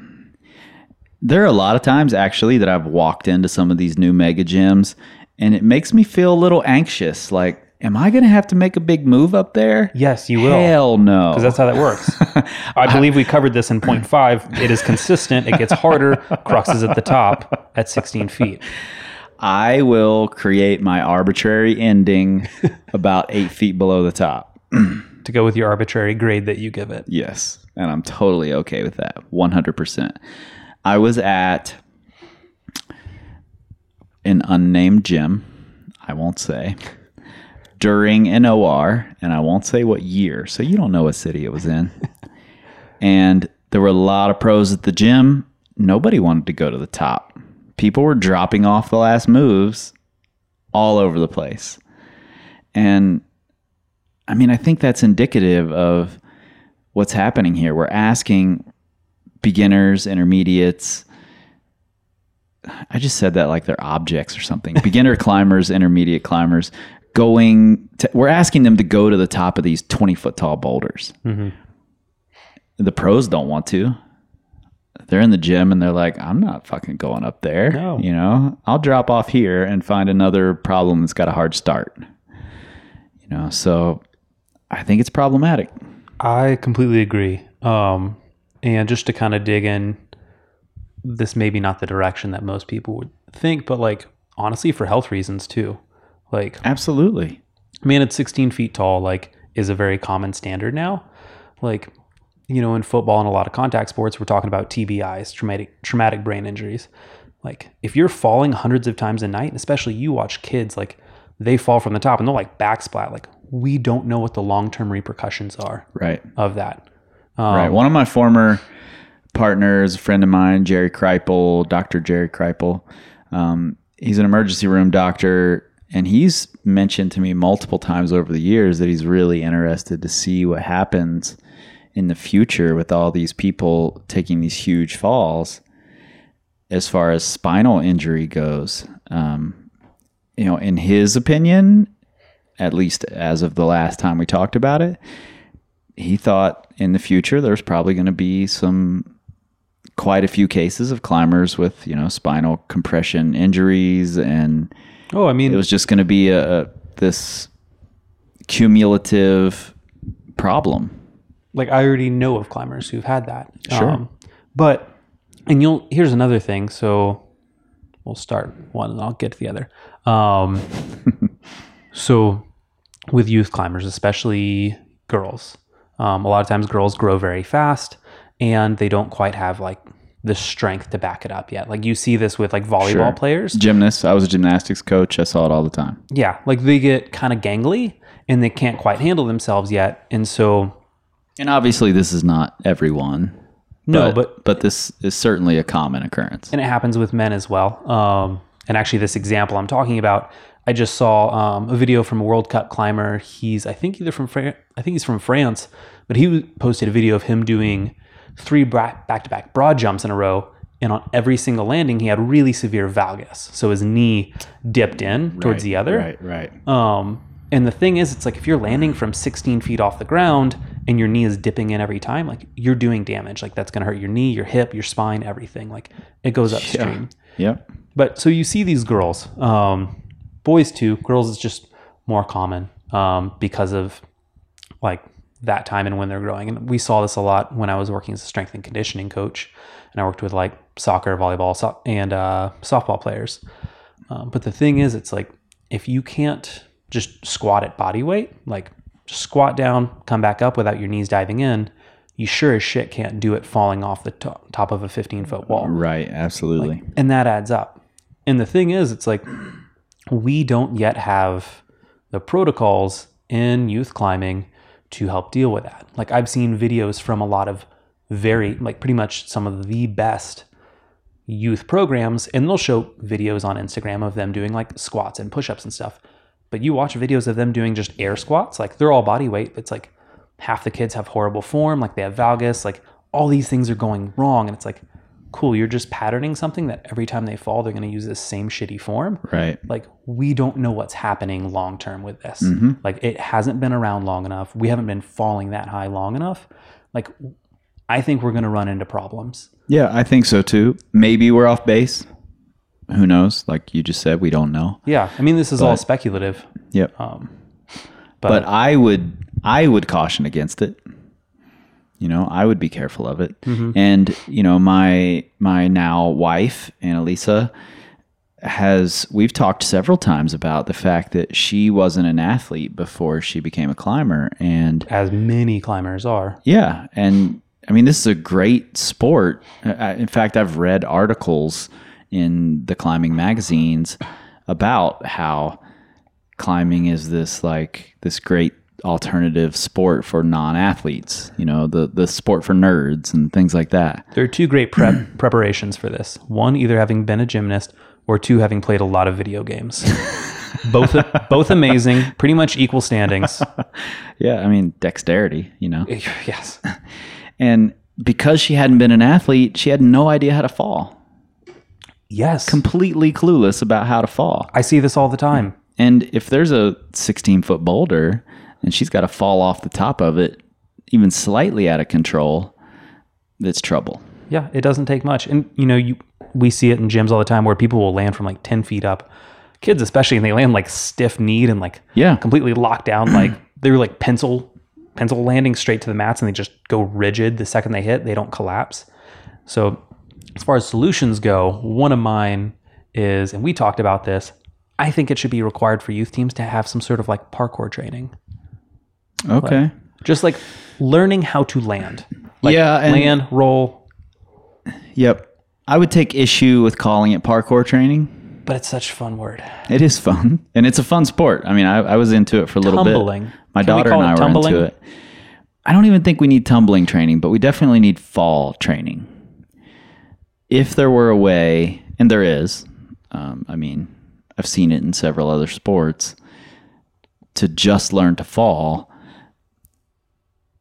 there are a lot of times actually that I've walked into some of these new mega gyms and it makes me feel a little anxious. Like, am I going to have to make a big move up there? Yes, you will. Hell no. because that's how that works. I believe we covered this in point five. It is consistent. It gets harder. Crux is at the top at 16 feet. I will create my arbitrary ending about eight feet below the top. To go with your arbitrary grade that you give it. Yes. And I'm totally okay with that. 100%. I was at an unnamed gym, I won't say, during an OR, and I won't say what year. So you don't know what city it was in. and there were a lot of pros at the gym. Nobody wanted to go to the top. People were dropping off the last moves all over the place. And I mean, I think that's indicative of what's happening here. We're asking beginners, intermediates. I just said that like they're objects or something. Beginner climbers, intermediate climbers, going. To, we're asking them to go to the top of these twenty foot tall boulders. Mm-hmm. The pros don't want to. They're in the gym and they're like, I'm not fucking going up there. No. You know, I'll drop off here and find another problem that's got a hard start. You know, so I think it's problematic. I completely agree. Um, and just to kind of dig in, this may be not the direction that most people would think, but like honestly, for health reasons too. Like, Absolutely. I mean, it's 16 feet tall, like, is a very common standard now. Like, you know, in football and a lot of contact sports, we're talking about TBIs, traumatic traumatic brain injuries. Like, if you're falling hundreds of times a night, and especially you watch kids, like, they fall from the top and they'll like backsplat. Like, we don't know what the long term repercussions are Right. of that. Um, right. One of my former partners, a friend of mine, Jerry Kreipel, Dr. Jerry Kreipel, um, he's an emergency room doctor. And he's mentioned to me multiple times over the years that he's really interested to see what happens in the future with all these people taking these huge falls as far as spinal injury goes. Um, you know, in his opinion, at least as of the last time we talked about it, he thought in the future there's probably going to be some quite a few cases of climbers with you know spinal compression injuries and Oh, I mean, it was just going to be a, a this cumulative problem like I already know of climbers who've had that. Sure. but and you'll here's another thing. So we'll start one and I'll get to the other. Um, so with youth climbers, especially girls, um, a lot of times girls grow very fast and they don't quite have like the strength to back it up yet. Like you see this with like volleyball Sure. players. gymnasts i was a gymnastics coach i saw it all the time Yeah, like they get kind of gangly and they can't quite handle themselves yet. And so and obviously this is not everyone no, but but this is certainly a common occurrence and it happens with men as well. Um, and actually, this example I'm talking about, I just saw um, a video from a World Cup climber. He's, I think, either from Fran- I think he's from France, but he posted a video of him doing three back to back broad jumps in a row, and on every single landing, he had really severe valgus, so his knee dipped in towards Right, the other. right right Um, And the thing is, it's like if you're landing from 16 feet off the ground and your knee is dipping in every time, like you're doing damage. Like that's going to hurt your knee, your hip, your spine, everything. Like it goes upstream. Yeah. But so you see these girls, um, boys too. Girls is just more common um, because of like that time and when they're growing. And we saw this a lot when I was working as a strength and conditioning coach, and I worked with like soccer, volleyball, so- and uh, softball players. Um, but the thing is, it's like if you can't just squat at body weight, like just squat down, come back up without your knees diving in, you sure as shit can't do it falling off the to- top of a 15 foot wall Right. Absolutely. and that adds up. And the thing is, it's like we don't yet have the protocols in youth climbing to help deal with that. Like I've seen videos from a lot of very, like pretty much some of the best youth programs, and they'll show videos on Instagram of them doing like squats and push ups and stuff. But you watch videos of them doing just air squats, like they're all body weight, but it's like half the kids have horrible form, like they have valgus, like all these things are going wrong. And it's like, cool, you're just patterning something that every time they fall, they're going to use this same shitty form. right. Like, we don't know what's happening long term with this. Mm-hmm. Like, it hasn't been around long enough. We haven't been falling that high long enough. Like, I think we're going to run into problems. Yeah, I think so too. Maybe we're off base. Who knows? Like you just said, we don't know. Yeah. I mean, this is all speculative. Yep. Um, but I would I would caution against it. You know, I would be careful of it. And you know, my my now wife Annalisa has we've talked several times about the fact that she wasn't an athlete before she became a climber and as many climbers are. yeah, and I mean, this is a great sport. In fact, I've read articles in the climbing magazines about how climbing is this like this great alternative sport for non-athletes. You know, the the sport for nerds and things like that. There are two great prep preparations for this. One, either having been a gymnast, or two, having played a lot of video games. both both amazing, pretty much equal standings. Yeah, I mean, dexterity. You know, yes. and because she hadn't been an athlete, she had no idea how to fall. Yes. Completely clueless about how to fall. I see this all the time. And if there's a 16 foot boulder and she's got to fall off the top of it, even slightly out of control, that's trouble. Yeah, it doesn't take much. And you know, you we see it in gyms all the time where people will land from like 10 feet up. Kids especially, and they land like stiff kneed and like Yeah. completely locked down. like they're like pencil pencil landing straight to the mats and they just go rigid the second they hit, they don't collapse. So as far as solutions go, one of mine is, and we talked about this, I think it should be required for youth teams to have some sort of like parkour training. Okay. Just like learning how to land. Like Yeah, and- land, roll, Yep. I would take issue with calling it parkour training. but it's such a fun word. It is fun and it's a fun sport. I mean, I, I was into it for a little Tumbling. bit. My Can daughter and I it were into it. I don't even think we need tumbling training, but we definitely need fall training. If there were a way, and there is, um, I mean, I've seen it in several other sports, to just learn to fall,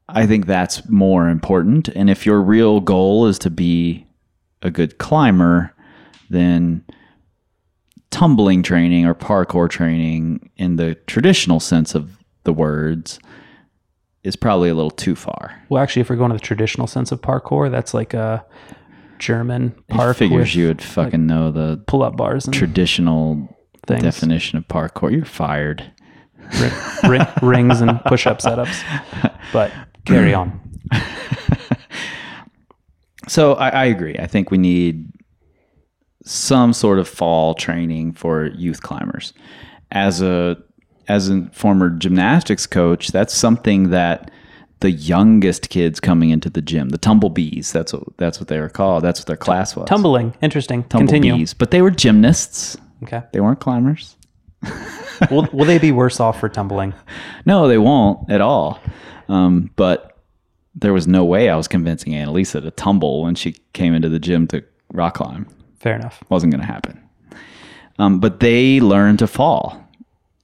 I think that's more important. And if your real goal is to be a good climber, then tumbling training or parkour training in the traditional sense of the words is probably a little too far. Well, actually, if we're going to the traditional sense of parkour, that's like a German park Figures you would fucking know the pull-up bars and traditional Things. definition of parkour. You're fired. ri- ri- rings and push-up setups. But carry on. So I, I agree. I think we need some sort of fall training for youth climbers. As a as a former gymnastics coach, that's something that the youngest kids coming into the gym, the tumblebees, that's what that's what they were called. That's what their class was. Tumbling, interesting. Continue. tumblebees. But they were gymnasts. Okay. They weren't climbers. will, will they be worse off for tumbling? No, they won't at all. Um, but there was no way I was convincing Annalisa to tumble when she came into the gym to rock climb. Fair enough. wasn't going to happen. Um, but they learned to fall.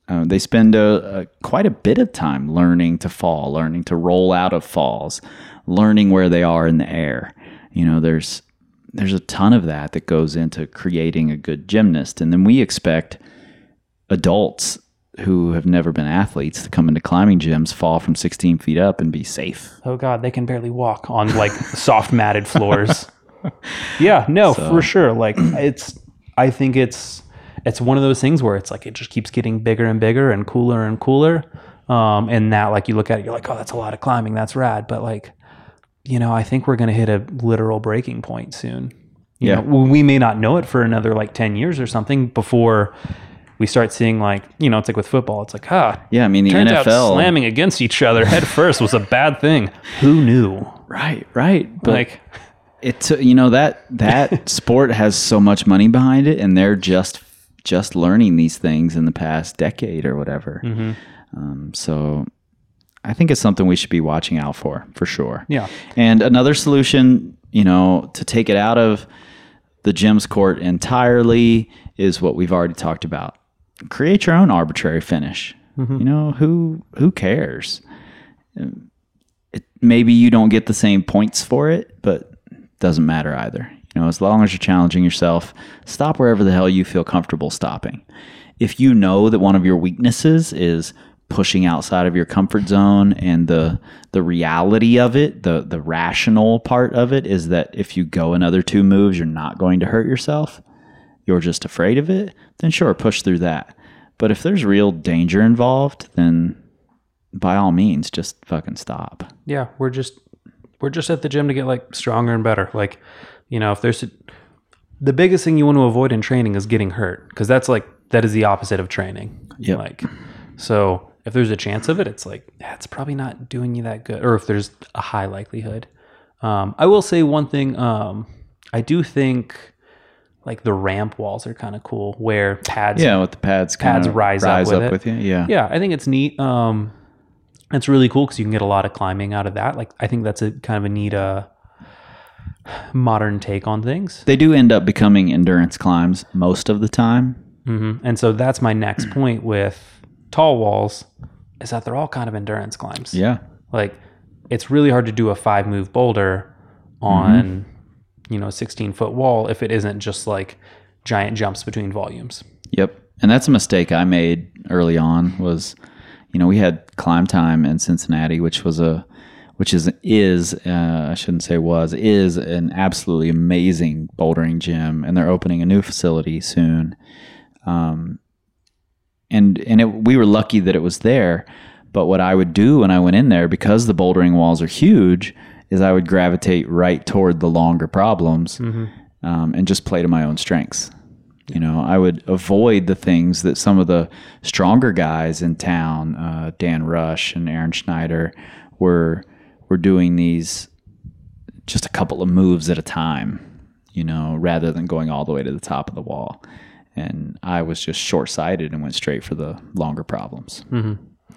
Uh, they spend a, a, quite a bit of time learning to fall, learning to roll out of falls, learning where they are in the air. You know, there's there's a ton of that that goes into creating a good gymnast, and then we expect adults who have never been athletes to come into climbing gyms fall from 16 feet up and be safe. Oh God, they can barely walk on like soft matted floors. yeah, no, for sure. Like it's, I think it's, it's one of those things where it's like it just keeps getting bigger and bigger and cooler and cooler. Um, and now, like you look at it, you're like, oh, that's a lot of climbing. That's rad. But like, you know, I think we're gonna hit a literal breaking point soon. You Yeah. know, we may not know it for another like ten years or something before we start seeing like, you know, it's like with football. It's like, ah, Yeah, I mean the NFL. slamming against each other head first was a bad thing. Who knew? Right, right. But like, it's you know that that sport has so much money behind it, and they're just just learning these things in the past decade or whatever. Mm-hmm. Um, so I think it's something we should be watching out for, for sure. Yeah. And another solution, you know, to take it out of the gym's court entirely is what we've already talked about. Create your own arbitrary finish. Mm-hmm. You know, who who cares? It, maybe you don't get the same points for it, but doesn't matter either. You know, as long as you're challenging yourself, stop wherever the hell you feel comfortable stopping. If you know that one of your weaknesses is pushing outside of your comfort zone and the the reality of it, the the rational part of it is that if you go another two moves, you're not going to hurt yourself. You're just afraid of it, then sure, push through that. But if there's real danger involved, then by all means, just fucking stop. yeah, we're just we're just at the gym to get like stronger and better. Like, you know, if there's a, the biggest thing you want to avoid in training is getting hurt because that's like that is the opposite of training. Yep. Like, so if there's a chance of it, it's like that's probably not doing you that good. Or if there's a high likelihood. Um, I will say one thing. Um, I do think like the ramp walls are kind of cool where pads Yeah, with the pads, Pads kinda rise up with it. you. Yeah. yeah, I think it's neat. Um, it's really cool because you can get a lot of climbing out of that. Like, I think that's a kind of a neat uh, modern take on things. They do end up becoming endurance climbs most of the time. hmm And so that's my next point with tall walls is that they're all kind of endurance climbs. Yeah. Like, it's really hard to do a five move boulder on, you know, a 16 foot wall if it isn't just like giant jumps between volumes. Yep. And that's a mistake I made early on was, you know, we had climb time in Cincinnati, which was a, which is, is, uh, I shouldn't say was, is an absolutely amazing bouldering gym. And they're opening a new facility soon. Um, and, and it, we were lucky that it was there. But what I would do when I went in there, because the bouldering walls are huge, is I would gravitate right toward the longer problems um, and just play to my own strengths. You know, I would avoid the things that some of the stronger guys in town, uh, Dan Rush and Aaron Schneider, were were doing these just a couple of moves at a time. You know, rather than going all the way to the top of the wall. And I was just short sighted and went straight for the longer problems.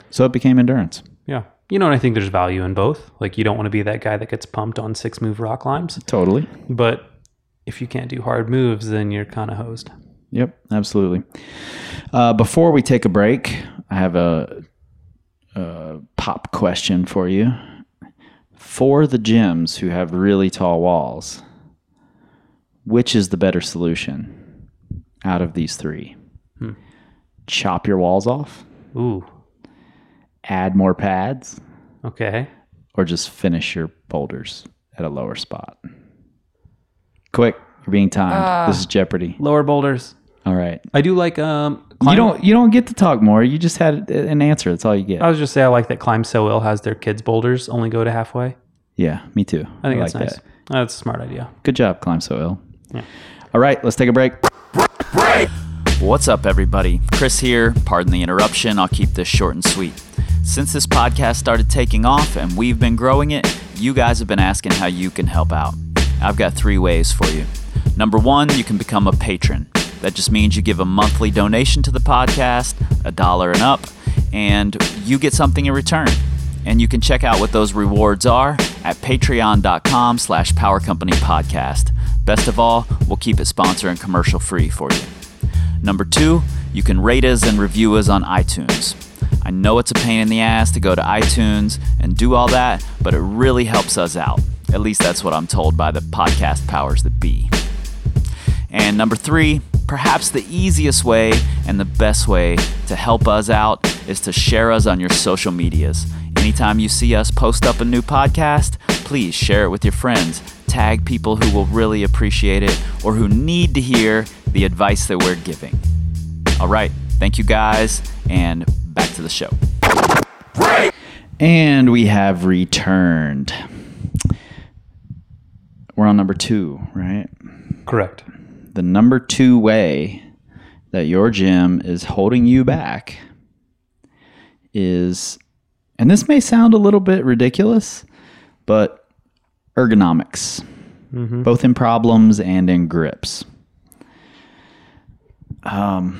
So it became endurance. Yeah. You know, and I think there's value in both. Like, you don't want to be that guy that gets pumped on six move rock climbs. Totally. But if you can't do hard moves, then you're kind of hosed. Yep, absolutely. Uh, before we take a break, I have a, a pop question for you. For the gyms who have really tall walls, which is the better solution out of these three? Chop your walls off, Ooh. add more pads, Okay. or just finish your boulders at a lower spot? Quick, you're being timed. this is Jeopardy. Lower boulders. All right. I do like um. You don't you don't get to talk more. You just had an answer. That's all you get. I was just say I like that Climb So Ill has their kids boulders only go to halfway. yeah, me too. I think like that's nice. that. That's a smart idea. Good job, climb so ill. Yeah. All right, let's take a break. break. What's up, everybody? Chris here. Pardon the interruption. I'll keep this short and sweet. Since this podcast started taking off and we've been growing it, you guys have been asking how you can help out. I've got three ways for you. Number one, you can become a patron. That just means you give a monthly donation to the podcast, a dollar and up, and you get something in return. And you can check out what those rewards are at patreon.com slash power company podcast. Best of all, we'll keep it sponsor and commercial free for you. Number two, you can rate us and review us on iTunes. I know it's a pain in the ass to go to iTunes and do all that, but it really helps us out. At least that's what I'm told by the podcast powers that be. And number three, perhaps the easiest way and the best way to help us out is to share us on your social medias. Anytime you see us post up a new podcast, please share it with your friends. Tag people who will really appreciate it or who need to hear the advice that we're giving. All right, thank you guys, and back to the show. And we have returned. We're on number two, right? Correct. The number two way that your gym is holding you back is, and this may sound a little bit ridiculous, but ergonomics, both in problems and in grips. Um,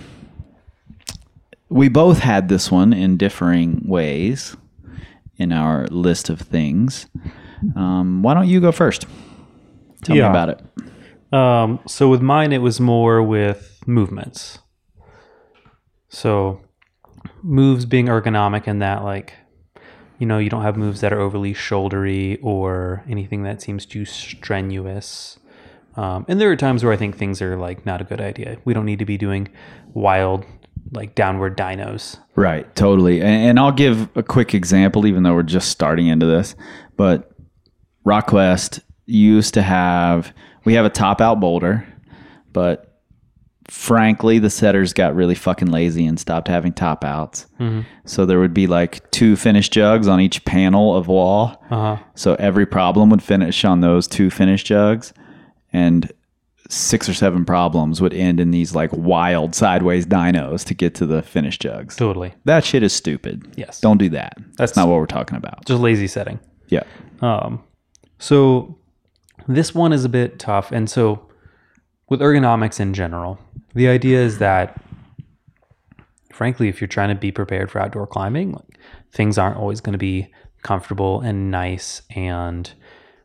we both had this one in differing ways in our list of things. Um, why don't you go first? Tell Yeah. me about it. Um, so with mine, it was more with movements. So moves being ergonomic in that, like, you know, you don't have moves that are overly shouldery or anything that seems too strenuous. Um, and there are times where I think things are like not a good idea. We don't need to be doing wild, like downward dinos. Right, totally. And, and I'll give a quick example, even though we're just starting into this. But RockQuest used to have, we have a top out boulder, but frankly, the setters got really fucking lazy and stopped having top outs. So there would be like two finish jugs on each panel of wall. Uh huh. So every problem would finish on those two finish jugs, and six or seven problems would end in these like wild sideways dinos to get to the finish jugs. Totally. That shit is stupid. Yes. Don't do that. That's That's- not what we're talking about. Just lazy setting. Yeah. Um, so this one is a bit tough. And so with ergonomics in general, the idea is that, frankly, if you're trying to be prepared for outdoor climbing, like, things aren't always going to be comfortable and nice and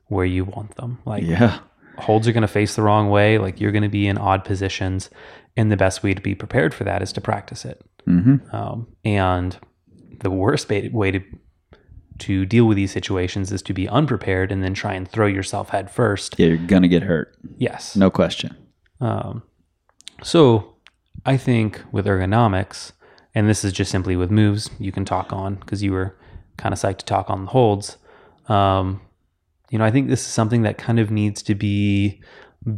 where you want them. Like Yeah. holds are going to face the wrong way. Like you're going to be in odd positions. And the best way to be prepared for that is to practice it. Mm-hmm. Um, and the worst way to to deal with these situations is to be unprepared and then try and throw yourself head first. Yeah, you're gonna get hurt. Yes. No question. Um, so I think with ergonomics, and this is just simply with moves you can talk on because you were kind of psyched to talk on the holds. Um, you know, I think this is something that kind of needs to be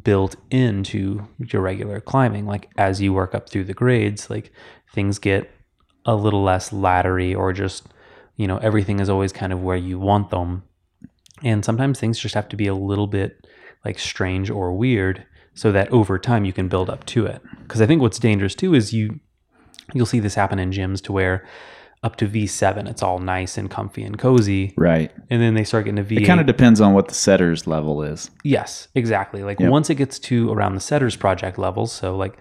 built into your regular climbing. Like as you work up through the grades, like things get a little less laddery or just, you know, everything is always kind of where you want them. And sometimes things just have to be a little bit like strange or weird so that over time you can build up to it. Because I think what's dangerous too is you you'll see this happen in gyms to where up to V7 it's all nice and comfy and cozy, Right. and then they start getting to V8. It kind of depends on what the setter's level is. Yes, exactly. Like Yep. once it gets to around the setters project levels, so like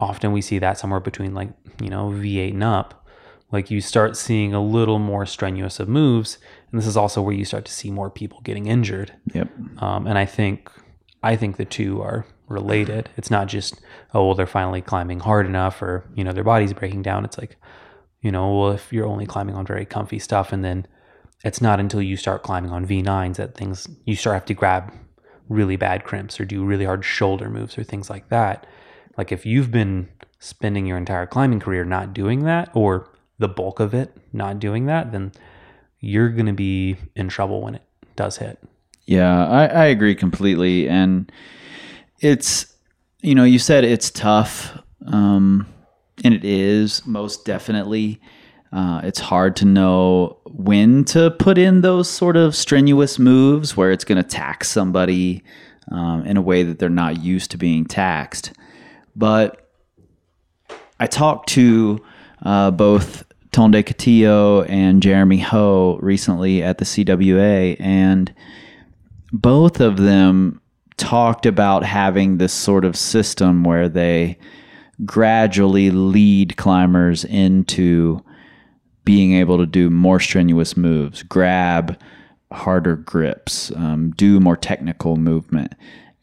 often we see that somewhere between like, you know, V8 and up, like you start seeing a little more strenuous of moves. And this is also where you start to see more people getting injured. Yep. Um, and I think I think the two are related. It's not just oh well they're finally climbing hard enough or you know their body's breaking down. It's like you know well if you're only climbing on very comfy stuff and then it's not until you start climbing on V9s that things you start have to grab really bad crimps or do really hard shoulder moves or things like that. Like if you've been spending your entire climbing career not doing that or the bulk of it not doing that, then you're going to be in trouble when it does hit. Yeah, I, I agree completely. And it's, you know, you said it's tough, um, and it is most definitely. Uh, it's hard to know when to put in those sort of strenuous moves where it's going to tax somebody um, in a way that they're not used to being taxed. But I talked to uh, both Tonde Katiyo and Jeremy Ho recently at the CWA, and both of them talked about having this sort of system where they gradually lead climbers into being able to do more strenuous moves, grab harder grips, um, do more technical movement.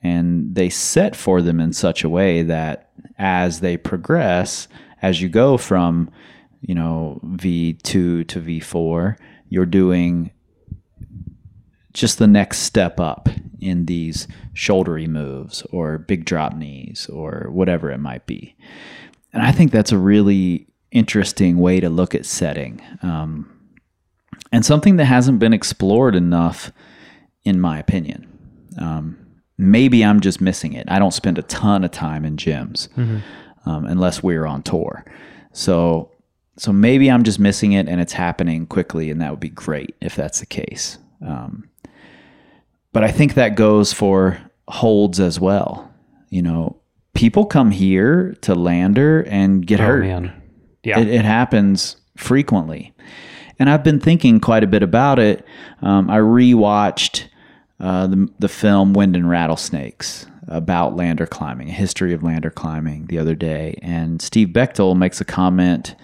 And they set for them in such a way that as they progress, as you go from, you know, V2 to V4, you're doing just the next step up in these shouldery moves or big drop knees or whatever it might be. And I think that's a really interesting way to look at setting. Um, and something that hasn't been explored enough, in my opinion. Um, maybe I'm just missing it. I don't spend a ton of time in gyms um, unless we're on tour. So, so maybe I'm just missing it and it's happening quickly, and that would be great if that's the case. Um, but I think that goes for holds as well. You know, people come here to Lander and get Oh hurt. man. Yeah. It, it happens frequently. And I've been thinking quite a bit about it. Um, I rewatched uh, the, the film Wind and Rattlesnakes about lander climbing, a history of lander climbing the other day. And Steve Bechtel makes a comment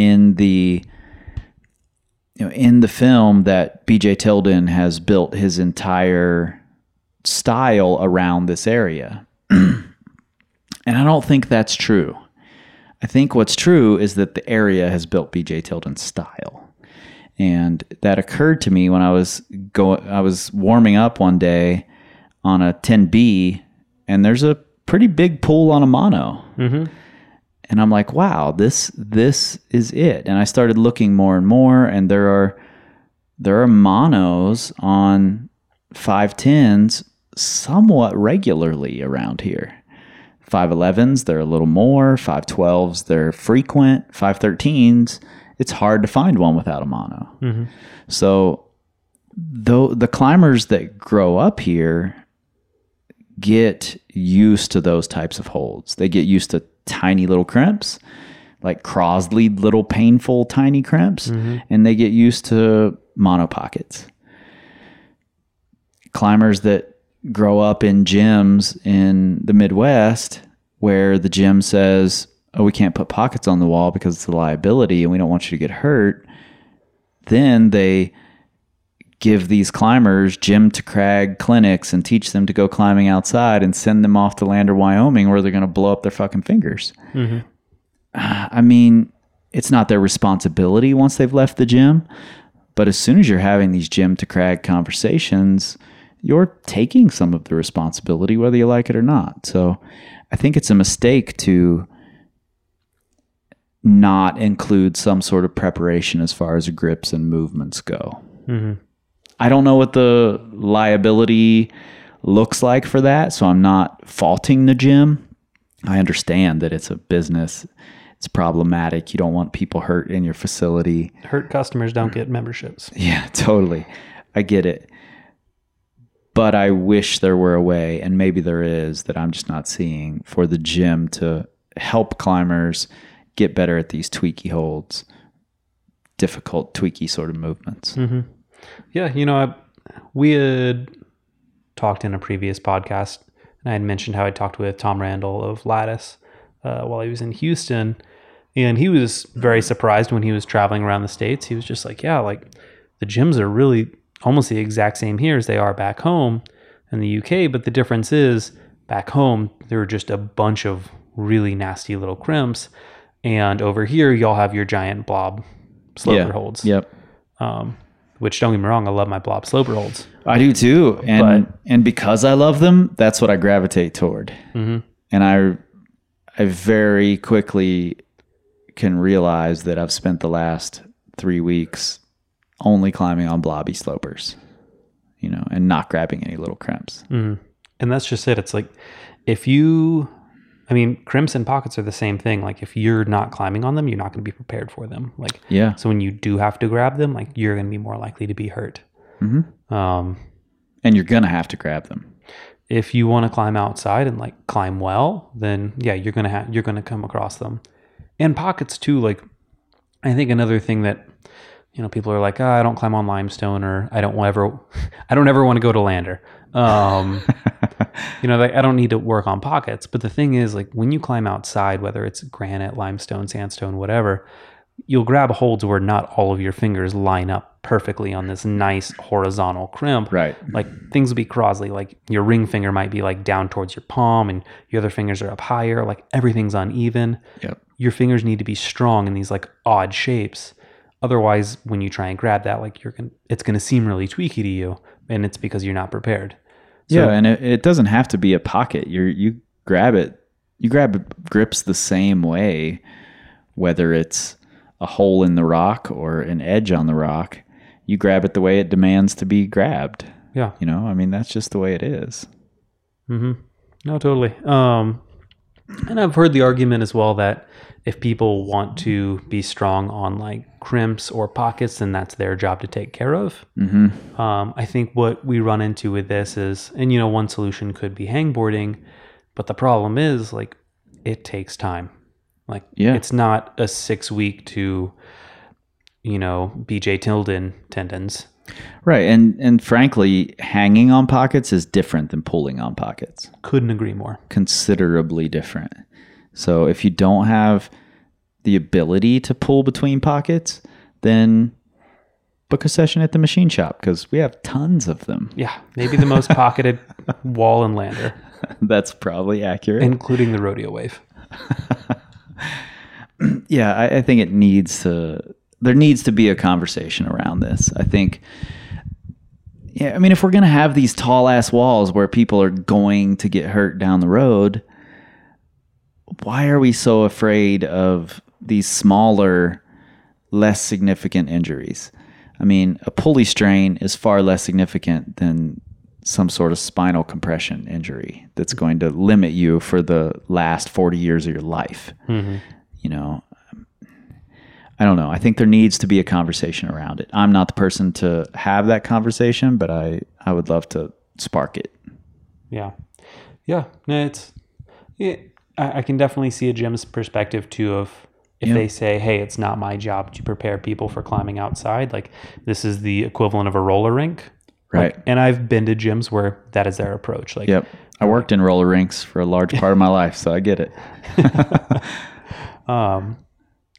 in the you know, in the film that BJ Tilden has built his entire style around this area. and I don't think that's true. I think what's true is that the area has built BJ Tilden's style. And that occurred to me when I was going I was warming up one day on a 10B and there's a pretty big pool on a mono. Mm-hmm. And I'm like, wow, this this is it. And I started looking more and more and there are there are monos on 510s somewhat regularly around here. 511s, they're a little more. 512s, they're frequent. 513s, it's hard to find one without a mono. Mm-hmm. So, though the climbers that grow up here get used to those types of holds. They get used to tiny little crimps, like Crosley little painful tiny crimps, mm-hmm. and they get used to mono pockets. Climbers that grow up in gyms in the Midwest where the gym says, "Oh, we can't put pockets on the wall because it's a liability and we don't want you to get hurt." Then they give these climbers gym to crag clinics and teach them to go climbing outside and send them off to Lander, Wyoming, where they're going to blow up their fucking fingers. Mm-hmm. I mean, it's not their responsibility once they've left the gym, but as soon as you're having these gym to crag conversations, you're taking some of the responsibility, whether you like it or not. So I think it's a mistake to not include some sort of preparation as far as grips and movements go. Mm-hmm. I don't know what the liability looks like for that, so I'm not faulting the gym. I understand that it's a business. It's problematic. You don't want people hurt in your facility. Hurt customers don't get memberships. Yeah, totally. I get it. But I wish there were a way, and maybe there is, that I'm just not seeing for the gym to help climbers get better at these tweaky holds, difficult, tweaky sort of movements. Mm-hmm. Yeah, you know, I, we had talked in a previous podcast, and I had mentioned how I talked with Tom Randall of Lattice uh, while he was in Houston, and he was very surprised when he was traveling around the states. He was just like, "Yeah, like the gyms are really almost the exact same here as they are back home in the UK, but the difference is back home there are just a bunch of really nasty little crimps, and over here y'all have your giant blob sloper holds." Yep. Um, which don't get me wrong, I love my blob sloper holds. I do too, and and because I love them, that's what I gravitate toward. Mm-hmm. And I, I very quickly can realize that I've spent the last three weeks only climbing on blobby slopers, you know, and not grabbing any little crimps. Mm-hmm. And that's just it. It's like if you, I mean, crimps and pockets are the same thing. Like if you're not climbing on them, you're not going to be prepared for them. Like Yeah, so when you do have to grab them, like you're going to be more likely to be hurt. Um, and you're gonna have to grab them. if you want to climb outside and like climb well, then yeah, you're gonna have you're gonna come across them. And pockets too. Like I think another thing that you know people are like, oh, I don't climb on limestone, or I don't ever, I don't ever want to go to Lander. Um, you know, like I don't need to work on pockets. But the thing is, like when you climb outside, whether it's granite, limestone, sandstone, whatever, you'll grab holds where not all of your fingers line up perfectly on this nice horizontal crimp. Right. Like things will be Crosley. Like your ring finger might be like down towards your palm and your other fingers are up higher. Like everything's uneven. Yep. Your fingers need to be strong in these like odd shapes. Otherwise, when you try and grab that, like you're gonna, it's gonna seem really tweaky to you, and it's because you're not prepared. yeah, and it, it doesn't have to be a pocket. You you grab it, you grab grips the same way, whether it's a hole in the rock or an edge on the rock. You grab it the way it demands to be grabbed. Yeah. You know, I mean that's just the way it is. Mm-hmm. No, totally. Um, and I've heard the argument as well that if people want to be strong on like crimps or pockets, then that's their job to take care of. Mm-hmm. Um, I think what we run into with this is, and you know, one solution could be hangboarding, but the problem is like it takes time. Like Yeah. it's not a six week to, you know, BJ Tilden tendons. Right, and and frankly, hanging on pockets is different than pulling on pockets. Couldn't agree more. Considerably different. So if you don't have the ability to pull between pockets, then book a session at the machine shop because we have tons of them. Yeah, maybe the most pocketed wall and Lander, That's probably accurate. including the rodeo wave. yeah, I, I think it needs to. There needs to be a conversation around this. I think. Yeah, I mean, if we're gonna have these tall ass walls where people are going to get hurt down the road, why are we so afraid of these smaller, less significant injuries? I mean, a pulley strain is far less significant than some sort of spinal compression injury that's going to limit you for the last 40 years of your life. Mm-hmm. You know, I don't know. I think there needs to be a conversation around it. I'm not the person to have that conversation, but I, I would love to spark it. Yeah, yeah. No, it's. It, I, I can definitely see a gym's perspective too of if Yeah. they say, "Hey, it's not my job to prepare people for climbing outside." Like this is the equivalent of a roller rink, Right. Like, and I've been to gyms where that is their approach. Like, Yep. I worked in roller rinks for a large part of my life, so I get it. Um,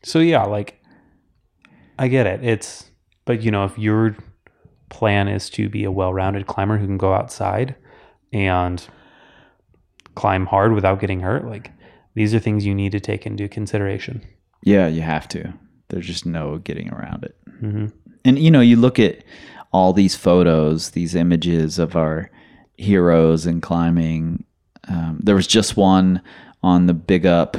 so yeah, like I get it. It's but you know, if your plan is to be a well-rounded climber who can go outside and climb hard without getting hurt, like these are things you need to take into consideration. Yeah, you have to. There's just no getting around it. And you know, you look at all these photos, these images of our heroes in climbing. Um, there was just one on the Big Up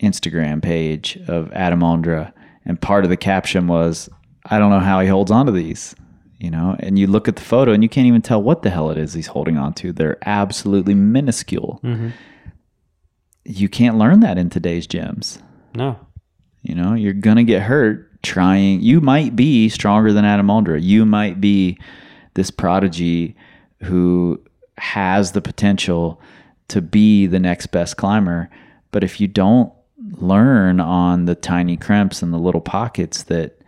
Instagram page of Adam Ondra, and part of the caption was, "I don't know how he holds on to these." You know, and you look at the photo and you can't even tell what the hell it is he's holding on to. They're absolutely minuscule. Mm-hmm. You can't learn that in today's gyms. No. You know, you're gonna get hurt trying. You might be stronger than Adam Ondra. You might be this prodigy who has the potential to be the next best climber. But if you don't learn on the tiny crimps and the little pockets that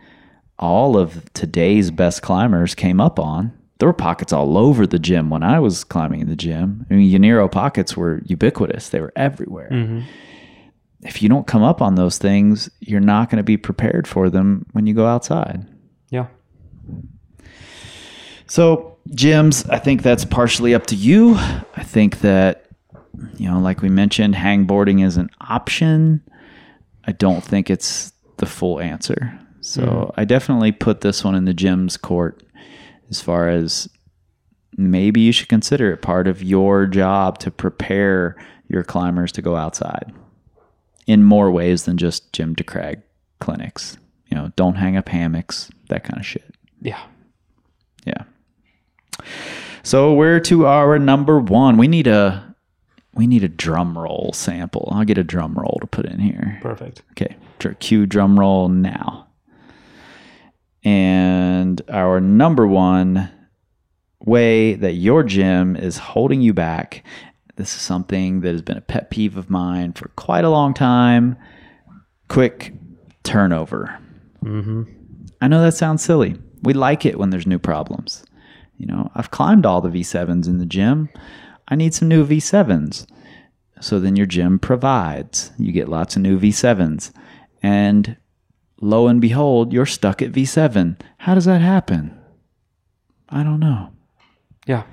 all of today's best climbers came up on, there were pockets all over the gym when I was climbing in the gym. I mean, Yaniro pockets were ubiquitous; they were everywhere mm-hmm. if you don't come up on those things, you're not going to be prepared for them when you go outside. Yeah. So, gyms, I think that's partially up to you. I think that, you know, like we mentioned, hangboarding is an option. I don't think it's the full answer. So, hmm. I definitely put this one in the gym's court as far as maybe you should consider it part of your job to prepare your climbers to go outside in more ways than just gym to crag clinics. You know, don't hang up hammocks, that kind of shit. Yeah. Yeah. So we're to our number one. We need a we need a drum roll sample. I'll get a drum roll to put in here. Perfect. Okay, cue drum roll now. And our number one way that your gym is holding you back. This is something that has been a pet peeve of mine for quite a long time. Quick turnover. Mm-hmm. I know that sounds silly. We like it when there's new problems. You know, I've climbed all the V7s in the gym. I need some new V7s. So then your gym provides. You get lots of new V7s. And lo and behold, you're stuck at V7. How does that happen? I don't know. Yeah.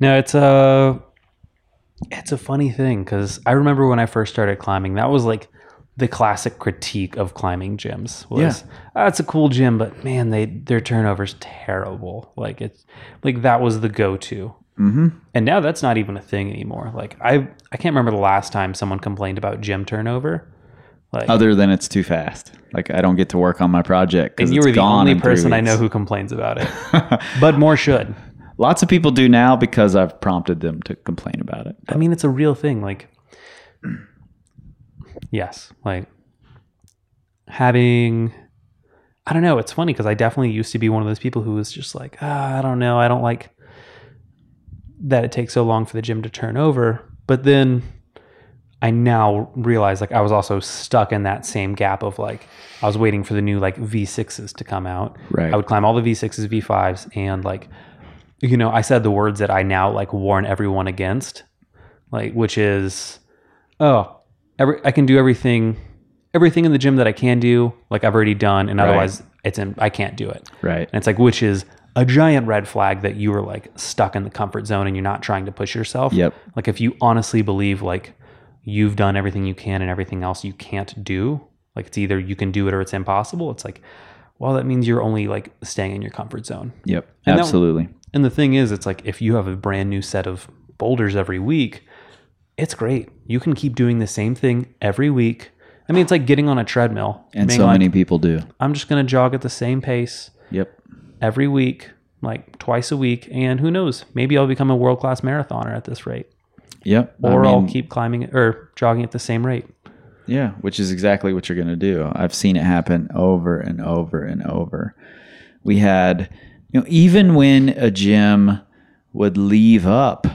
No, it's a it's a funny thing because I remember when I first started climbing, that was like the classic critique of climbing gyms was Yeah. "Ah, it's a cool gym, but man, they their turnover's terrible. Like it's like that was the go to. Mm-hmm. And now that's not even a thing anymore. Like I, I can't remember the last time someone complained about gym turnover. Like, Other than it's too fast. Like I don't get to work on my project because and you were the only person I know who complains about it. but more should. Lots of people do now because I've prompted them to complain about it. I mean, it's a real thing. Like, yes, like having. I don't know. It's funny because I definitely used to be one of those people who was just like, ah, I don't know. I don't like that it takes so long for the gym to turn over. But then I now realize like I was also stuck in that same gap of like I was waiting for the new like V6s to come out. Right. I would climb all the V6s, V5s, and like you know, I said the words that I now like warn everyone against, like which is, oh, every I can do everything, everything in the gym that I can do, like I've already done, and otherwise it's in I can't do it. Right. And it's like which is a giant red flag that you are like stuck in the comfort zone and you're not trying to push yourself. Yep. Like if you honestly believe like you've done everything you can and everything else you can't do, like it's either you can do it or it's impossible. It's like, well, that means you're only like staying in your comfort zone. Yep. And that- Absolutely. And the thing is, it's like if you have a brand new set of boulders every week, it's great. You can keep doing the same thing every week. I mean, it's like getting on a treadmill and so like, many people do. I'm just going to jog at the same pace Yep. Every week, like twice a week. And who knows? Maybe I'll become a world class marathoner at this rate, Yep. I or I'll mean, keep climbing or jogging at the same rate. Yeah, which is exactly what you're going to do. I've seen it happen over and over and over. We had, you know, even when a gym would leave up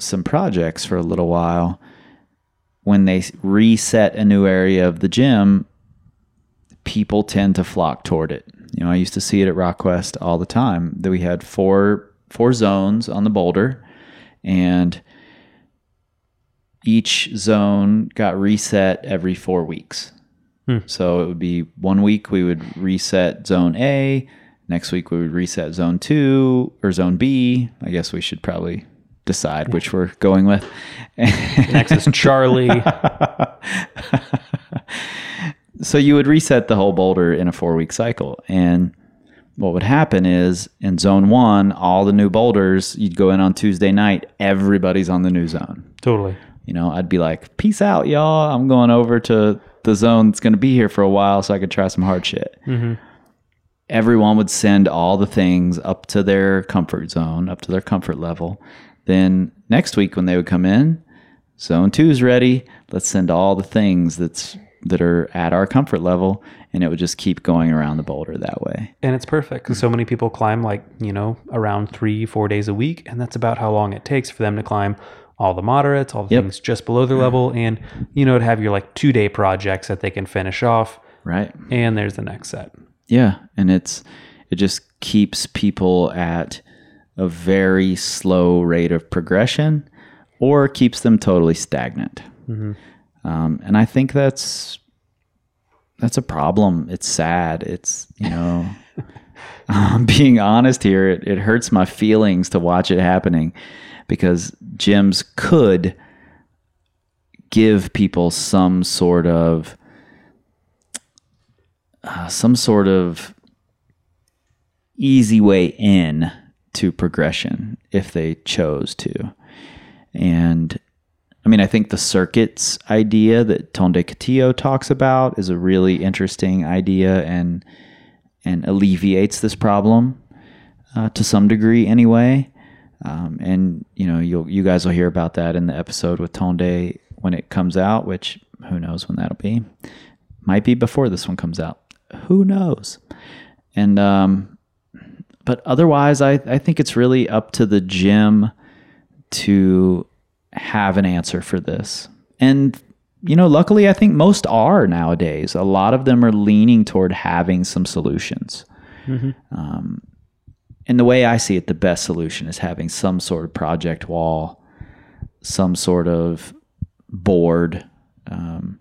some projects for a little while, when they reset a new area of the gym, people tend to flock toward it. You know, I used to see it at RockQuest all the time. That we had four four zones on the boulder, and each zone got reset every four weeks. Hmm. So it would be one week we would reset zone A, next week we would reset zone two or zone B. I guess we should probably decide which we're going with. Next is Charlie. so you would reset the whole boulder in a four week cycle. And what would happen is in zone one, all the new boulders, you'd go in on Tuesday night, everybody's on the new zone. totally. You know, I'd be like, peace out, y'all. I'm going over to the zone that's going to be here for a while so I could try some hard shit. Mm-hmm. Everyone would send all the things up to their comfort zone, up to their comfort level. Then next week when they would come in, zone two is ready. Let's send all the things that's that are at our comfort level, and it would just keep going around the boulder that way. And it's perfect because so many people climb like, you know, around three, four days a week. And that's about how long it takes for them to climb all the moderates, all the Yep. things just below their level. And, you know, to have your like two day projects that they can finish off. Right. And there's the next set. Yeah, and it's it just keeps people at a very slow rate of progression, or keeps them totally stagnant. Mm-hmm. Um, and I think that's that's a problem. It's sad. It's you know, I'm being honest here. It, it hurts my feelings to watch it happening because gyms could give people some sort of uh, some sort of easy way in to progression if they chose to. And I mean, I think the circuits idea that Tonde Katiyo talks about is a really interesting idea and and alleviates this problem uh, to some degree anyway. Um, and you know, you'll you guys will hear about that in the episode with Tonde when it comes out, which who knows when that'll be. Might be before this one comes out. Who knows? And um, but otherwise, I I think it's really up to the gym to have an answer for this. And you know, luckily, I think most are nowadays. A lot of them are leaning toward having some solutions. Um, and the way I see it, the best solution is having some sort of project wall, some sort of board, um,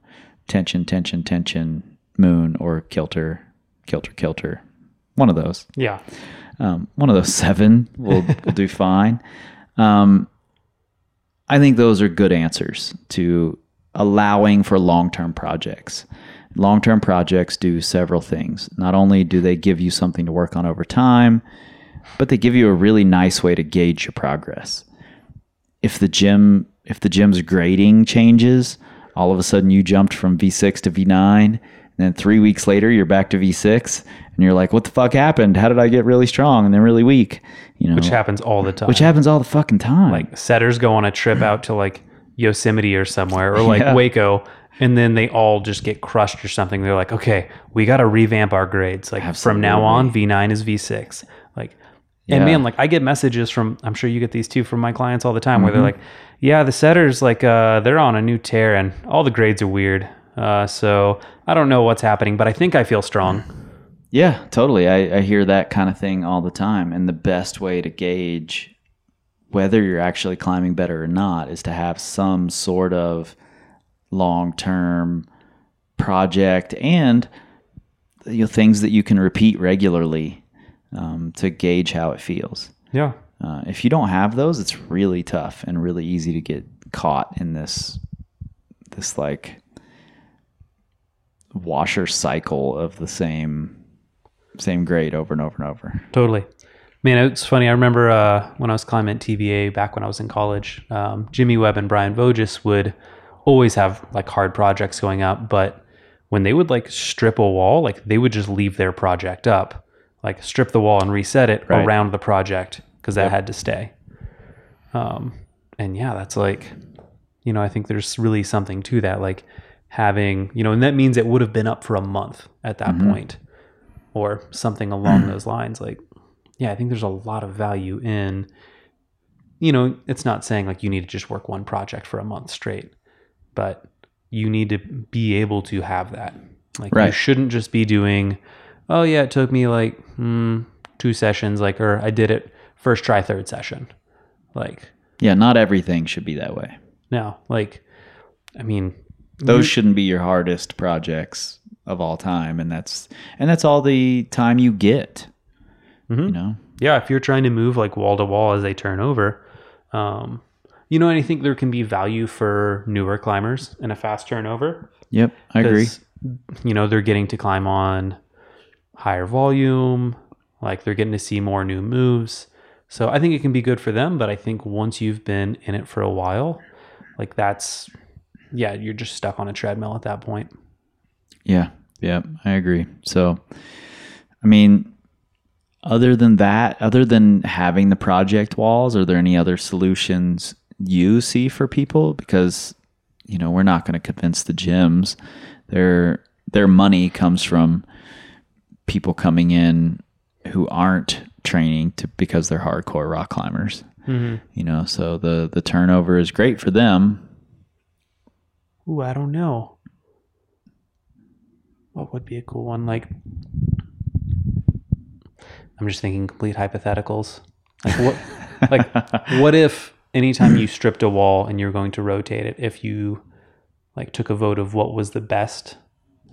tension, tension, tension, moon, or kilter, kilter, kilter. One of those. Yeah. Um, one of those seven will will do fine. Um, I think those are good answers to allowing for long term projects. Long term projects do several things. Not only do they give you something to work on over time, but they give you a really nice way to gauge your progress. if the gym if the gym's grading changes, all of a sudden you jumped from V6 to V9, and then three weeks later you're back to V6, and you're like, what the fuck happened? How did I get really strong and then really weak? You know, which happens all the time. which happens all the fucking time. like setters go on a trip out to like Yosemite or somewhere or like Yeah. Hueco and then they all just get crushed or something. They're like, okay, we got to revamp our grades. Like from now on, V9 is V6. Like, and Yeah. man, like I get messages from, I'm sure you get these too from my clients all the time where they're Mm-hmm. like, yeah, the setters, like, uh, they're on a new tear and all the grades are weird. Uh, so I don't know what's happening, but I think I feel strong. Yeah, totally. I, I hear that kind of thing all the time. And the best way to gauge whether you're actually climbing better or not is to have some sort of long term project and you know, things that you can repeat regularly um, to gauge how it feels. Yeah. Uh, if you don't have those, it's really tough and really easy to get caught in this this like washer cycle of the same same grade over and over and over. Totally. Man, it's funny. I remember uh, when I was climbing at TVA back when I was in college, um, Jimmy Webb and Brian Voges would always have like hard projects going up. But when they would like strip a wall, like they would just leave their project up, like strip the wall and reset it Right. around the project because that had to stay. Um, and yeah, that's like, you know, I think there's really something to that. Like having, you know, and that means it would have been up for a month at that point or something along those lines. Like, yeah, I think there's a lot of value in, you know, it's not saying like you need to just work one project for a month straight, but you need to be able to have that. Like, you shouldn't just be doing, oh, yeah, it took me like hmm, two sessions, like, or I did it first try, third session. Like, Yeah, not everything should be that way. no, like, I mean, Those shouldn't be your hardest projects of all time and that's and that's all the time you get. You know? yeah, if you're trying to move like wall to wall as they turn over, um, you know, and I think there can be value for newer climbers in a fast turnover. Yep, I agree. You know, they're getting to climb on higher volume, like they're getting to see more new moves. So I think it can be good for them, but I think once you've been in it for a while, like that's yeah, you're just stuck on a treadmill at that point. Yeah, yeah, I agree. So, I mean, other than that, other than having the project walls, are there any other solutions you see for people? Because you know we're not going to convince the gyms. Their their money comes from people coming in who aren't training to because they're hardcore rock climbers. Mm-hmm. You know, so the the turnover is great for them. Ooh, I don't know. What would be a cool one? Like, I'm just thinking complete hypotheticals. Like what? like what if anytime you stripped a wall and you're going to rotate it, if you like took a vote of what was the best,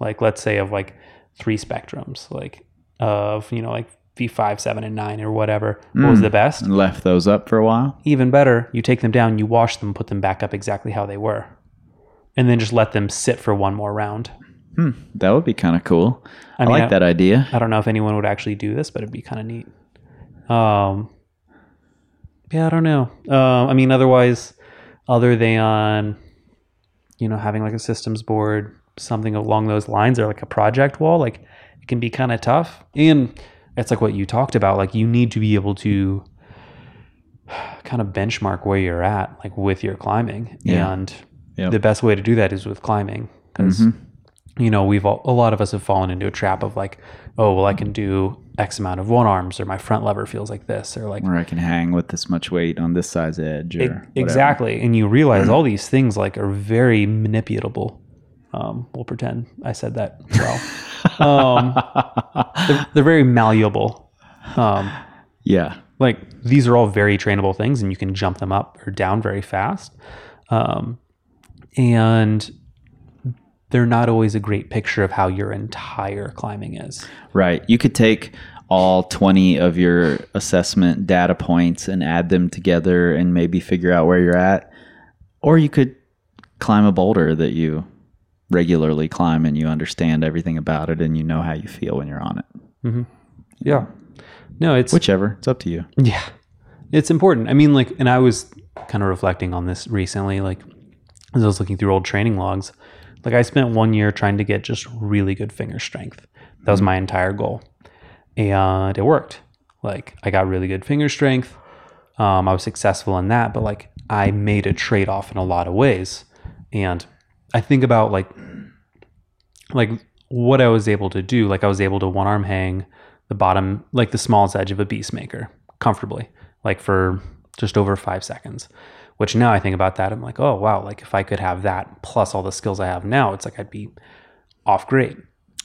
like let's say of like three spectrums, like of you know like V5, seven, and nine or whatever, what was hmm. the best? And left those up for a while. even better, you take them down, you wash them, put them back up exactly how they were, and then just let them sit for one more round. That would be kind of cool. I, mean, like I- that idea. I don't know if anyone would actually do this, but it'd be kind of neat. Um, yeah, I don't know. Um, I mean, otherwise, other than you know having like a systems board, something along those lines, or like a project wall, like it can be kind of tough. And it's like what you talked about. Like you need to be able to kind of benchmark where you're at, like with your climbing. Yeah. And Yep. the best way to do that is with climbing, because you know we've all, a lot of us have fallen into a trap of like, oh well, I can do X amount of one arms, or my front lever feels like this, or like Where I can hang with this much weight on this size edge. Or E- exactly and you realize all these things like are very manipulable um, we'll pretend i said that well um, they're, they're very malleable um, Yeah. like these are all very trainable things and you can jump them up or down very fast um, and they're not always a great picture of how your entire climbing is Right. You could take all 20 of your assessment data points and add them together and maybe figure out where you're at. Or you could climb a boulder that you regularly climb and you understand everything about it and you know how you feel when you're on it. Mm-hmm. yeah no it's Whichever. It's up to you. Yeah. it's important. I mean, like, and I was kind of reflecting on this recently, like, as I was looking through old training logs. Like, I spent one year trying to get just really good finger strength. That was my entire goal, and it worked. Like, I got really good finger strength. Um, I was successful in that, but like, I made a trade off in a lot of ways, and I think about like, like what I was able to do. Like, I was able to one arm hang the bottom, like the smallest edge of a beastmaker comfortably, like for just over five seconds. Which now I think about that, I'm like, oh wow, like if I could have that plus all the skills I have now, it's like I'd be off grade.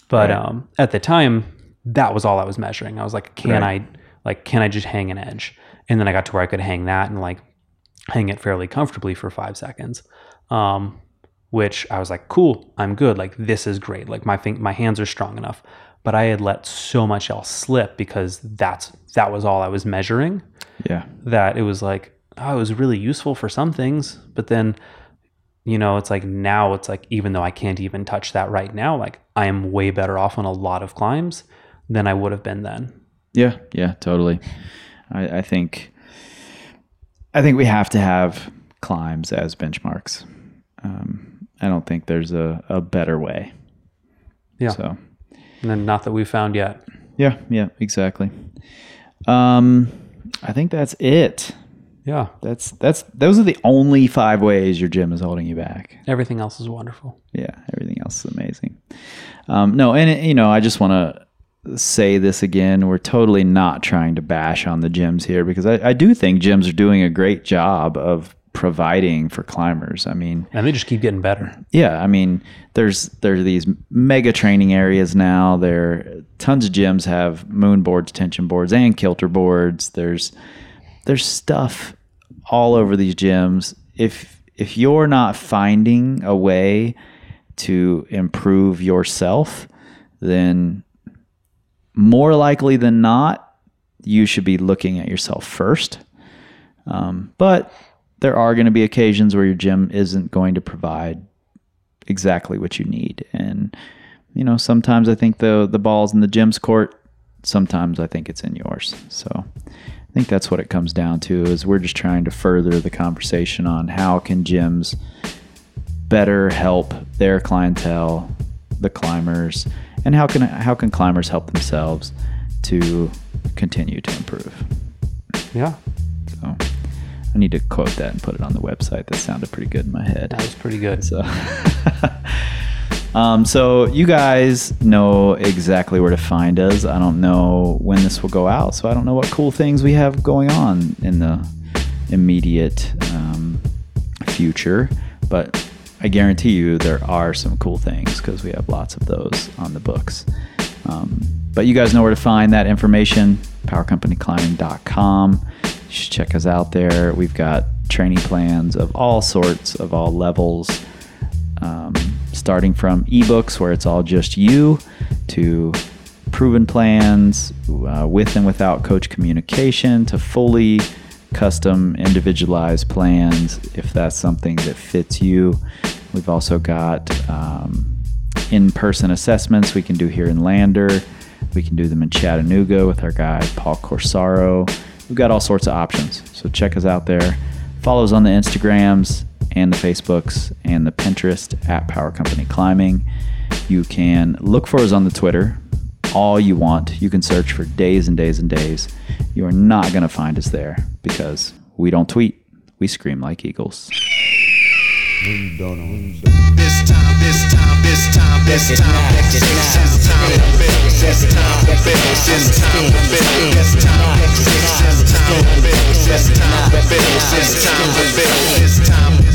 But Right. um, at the time, that was all I was measuring. I was like, can Right. I, like, can I just hang an edge? And then I got to where I could hang that and like hang it fairly comfortably for five seconds. Um, which I was like, cool, I'm good. Like this is great. Like my fin- my hands are strong enough. But I had let so much else slip because that's that was all I was measuring. Yeah. That it was like, oh, it was really useful for some things, but then, you know, it's like now it's like even though I can't even touch that right now, like I am way better off on a lot of climbs than I would have been then. Yeah, yeah, totally. I, I think I think we have to have climbs as benchmarks. Um, I don't think there's a, a better way. Yeah. So And then not that we've found yet. yeah, yeah, exactly. Um, I think that's it. Yeah. That's that's those are the only five ways your gym is holding you back. Everything else is wonderful. Yeah, everything else is amazing. Um, no, and it- you know, I just want to say this again. We're totally not trying to bash on the gyms here because I, I do think gyms are doing a great job of providing for climbers. I mean, And they just keep getting better. yeah, I mean, there's there's these mega training areas now. There, tons of gyms have moon boards, tension boards, and kilter boards. There's there's stuff all over these gyms. If if you're not finding a way to improve yourself, then more likely than not, you should be looking at yourself first. Um, but there are going to be occasions where your gym isn't going to provide exactly what you need. And, you know, sometimes I think the, the ball's in the gym's court. Sometimes I think it's in yours. So I think that's what it comes down to is we're just trying to further the conversation on how can gyms better help their clientele, the climbers, and how can how can climbers help themselves to continue to improve. Yeah. So I need to quote that and put it on the website. That sounded pretty good in my head. That was pretty good. So, um, so you guys know exactly where to find us. I don't know when this will go out, so I don't know what cool things we have going on in the immediate um, future. But I guarantee you there are some cool things because we have lots of those on the books. Um, but you guys know where to find that information powercompanyclimbing.com. You should check us out there. We've got training plans of all sorts, of all levels, um, starting from ebooks where it's all just you to proven plans uh, with and without coach communication to fully custom individualized plans if that's something that fits you. We've also got um, in person assessments we can do here in Lander. We can do them in Chattanooga with our guy Paul Corsaro. We've got all sorts of options. So check us out there. Follow us on the Instagrams and the Facebooks and the Pinterest at Power Company Climbing. You can look for us on the Twitter all you want. You can search for days and days and days. You are not going to find us there because we don't tweet. We scream like eagles. This time, this time, this time, this time, this time, this time to build, this time to build, this time to build, this time, this time to build, this time to build, this time to build.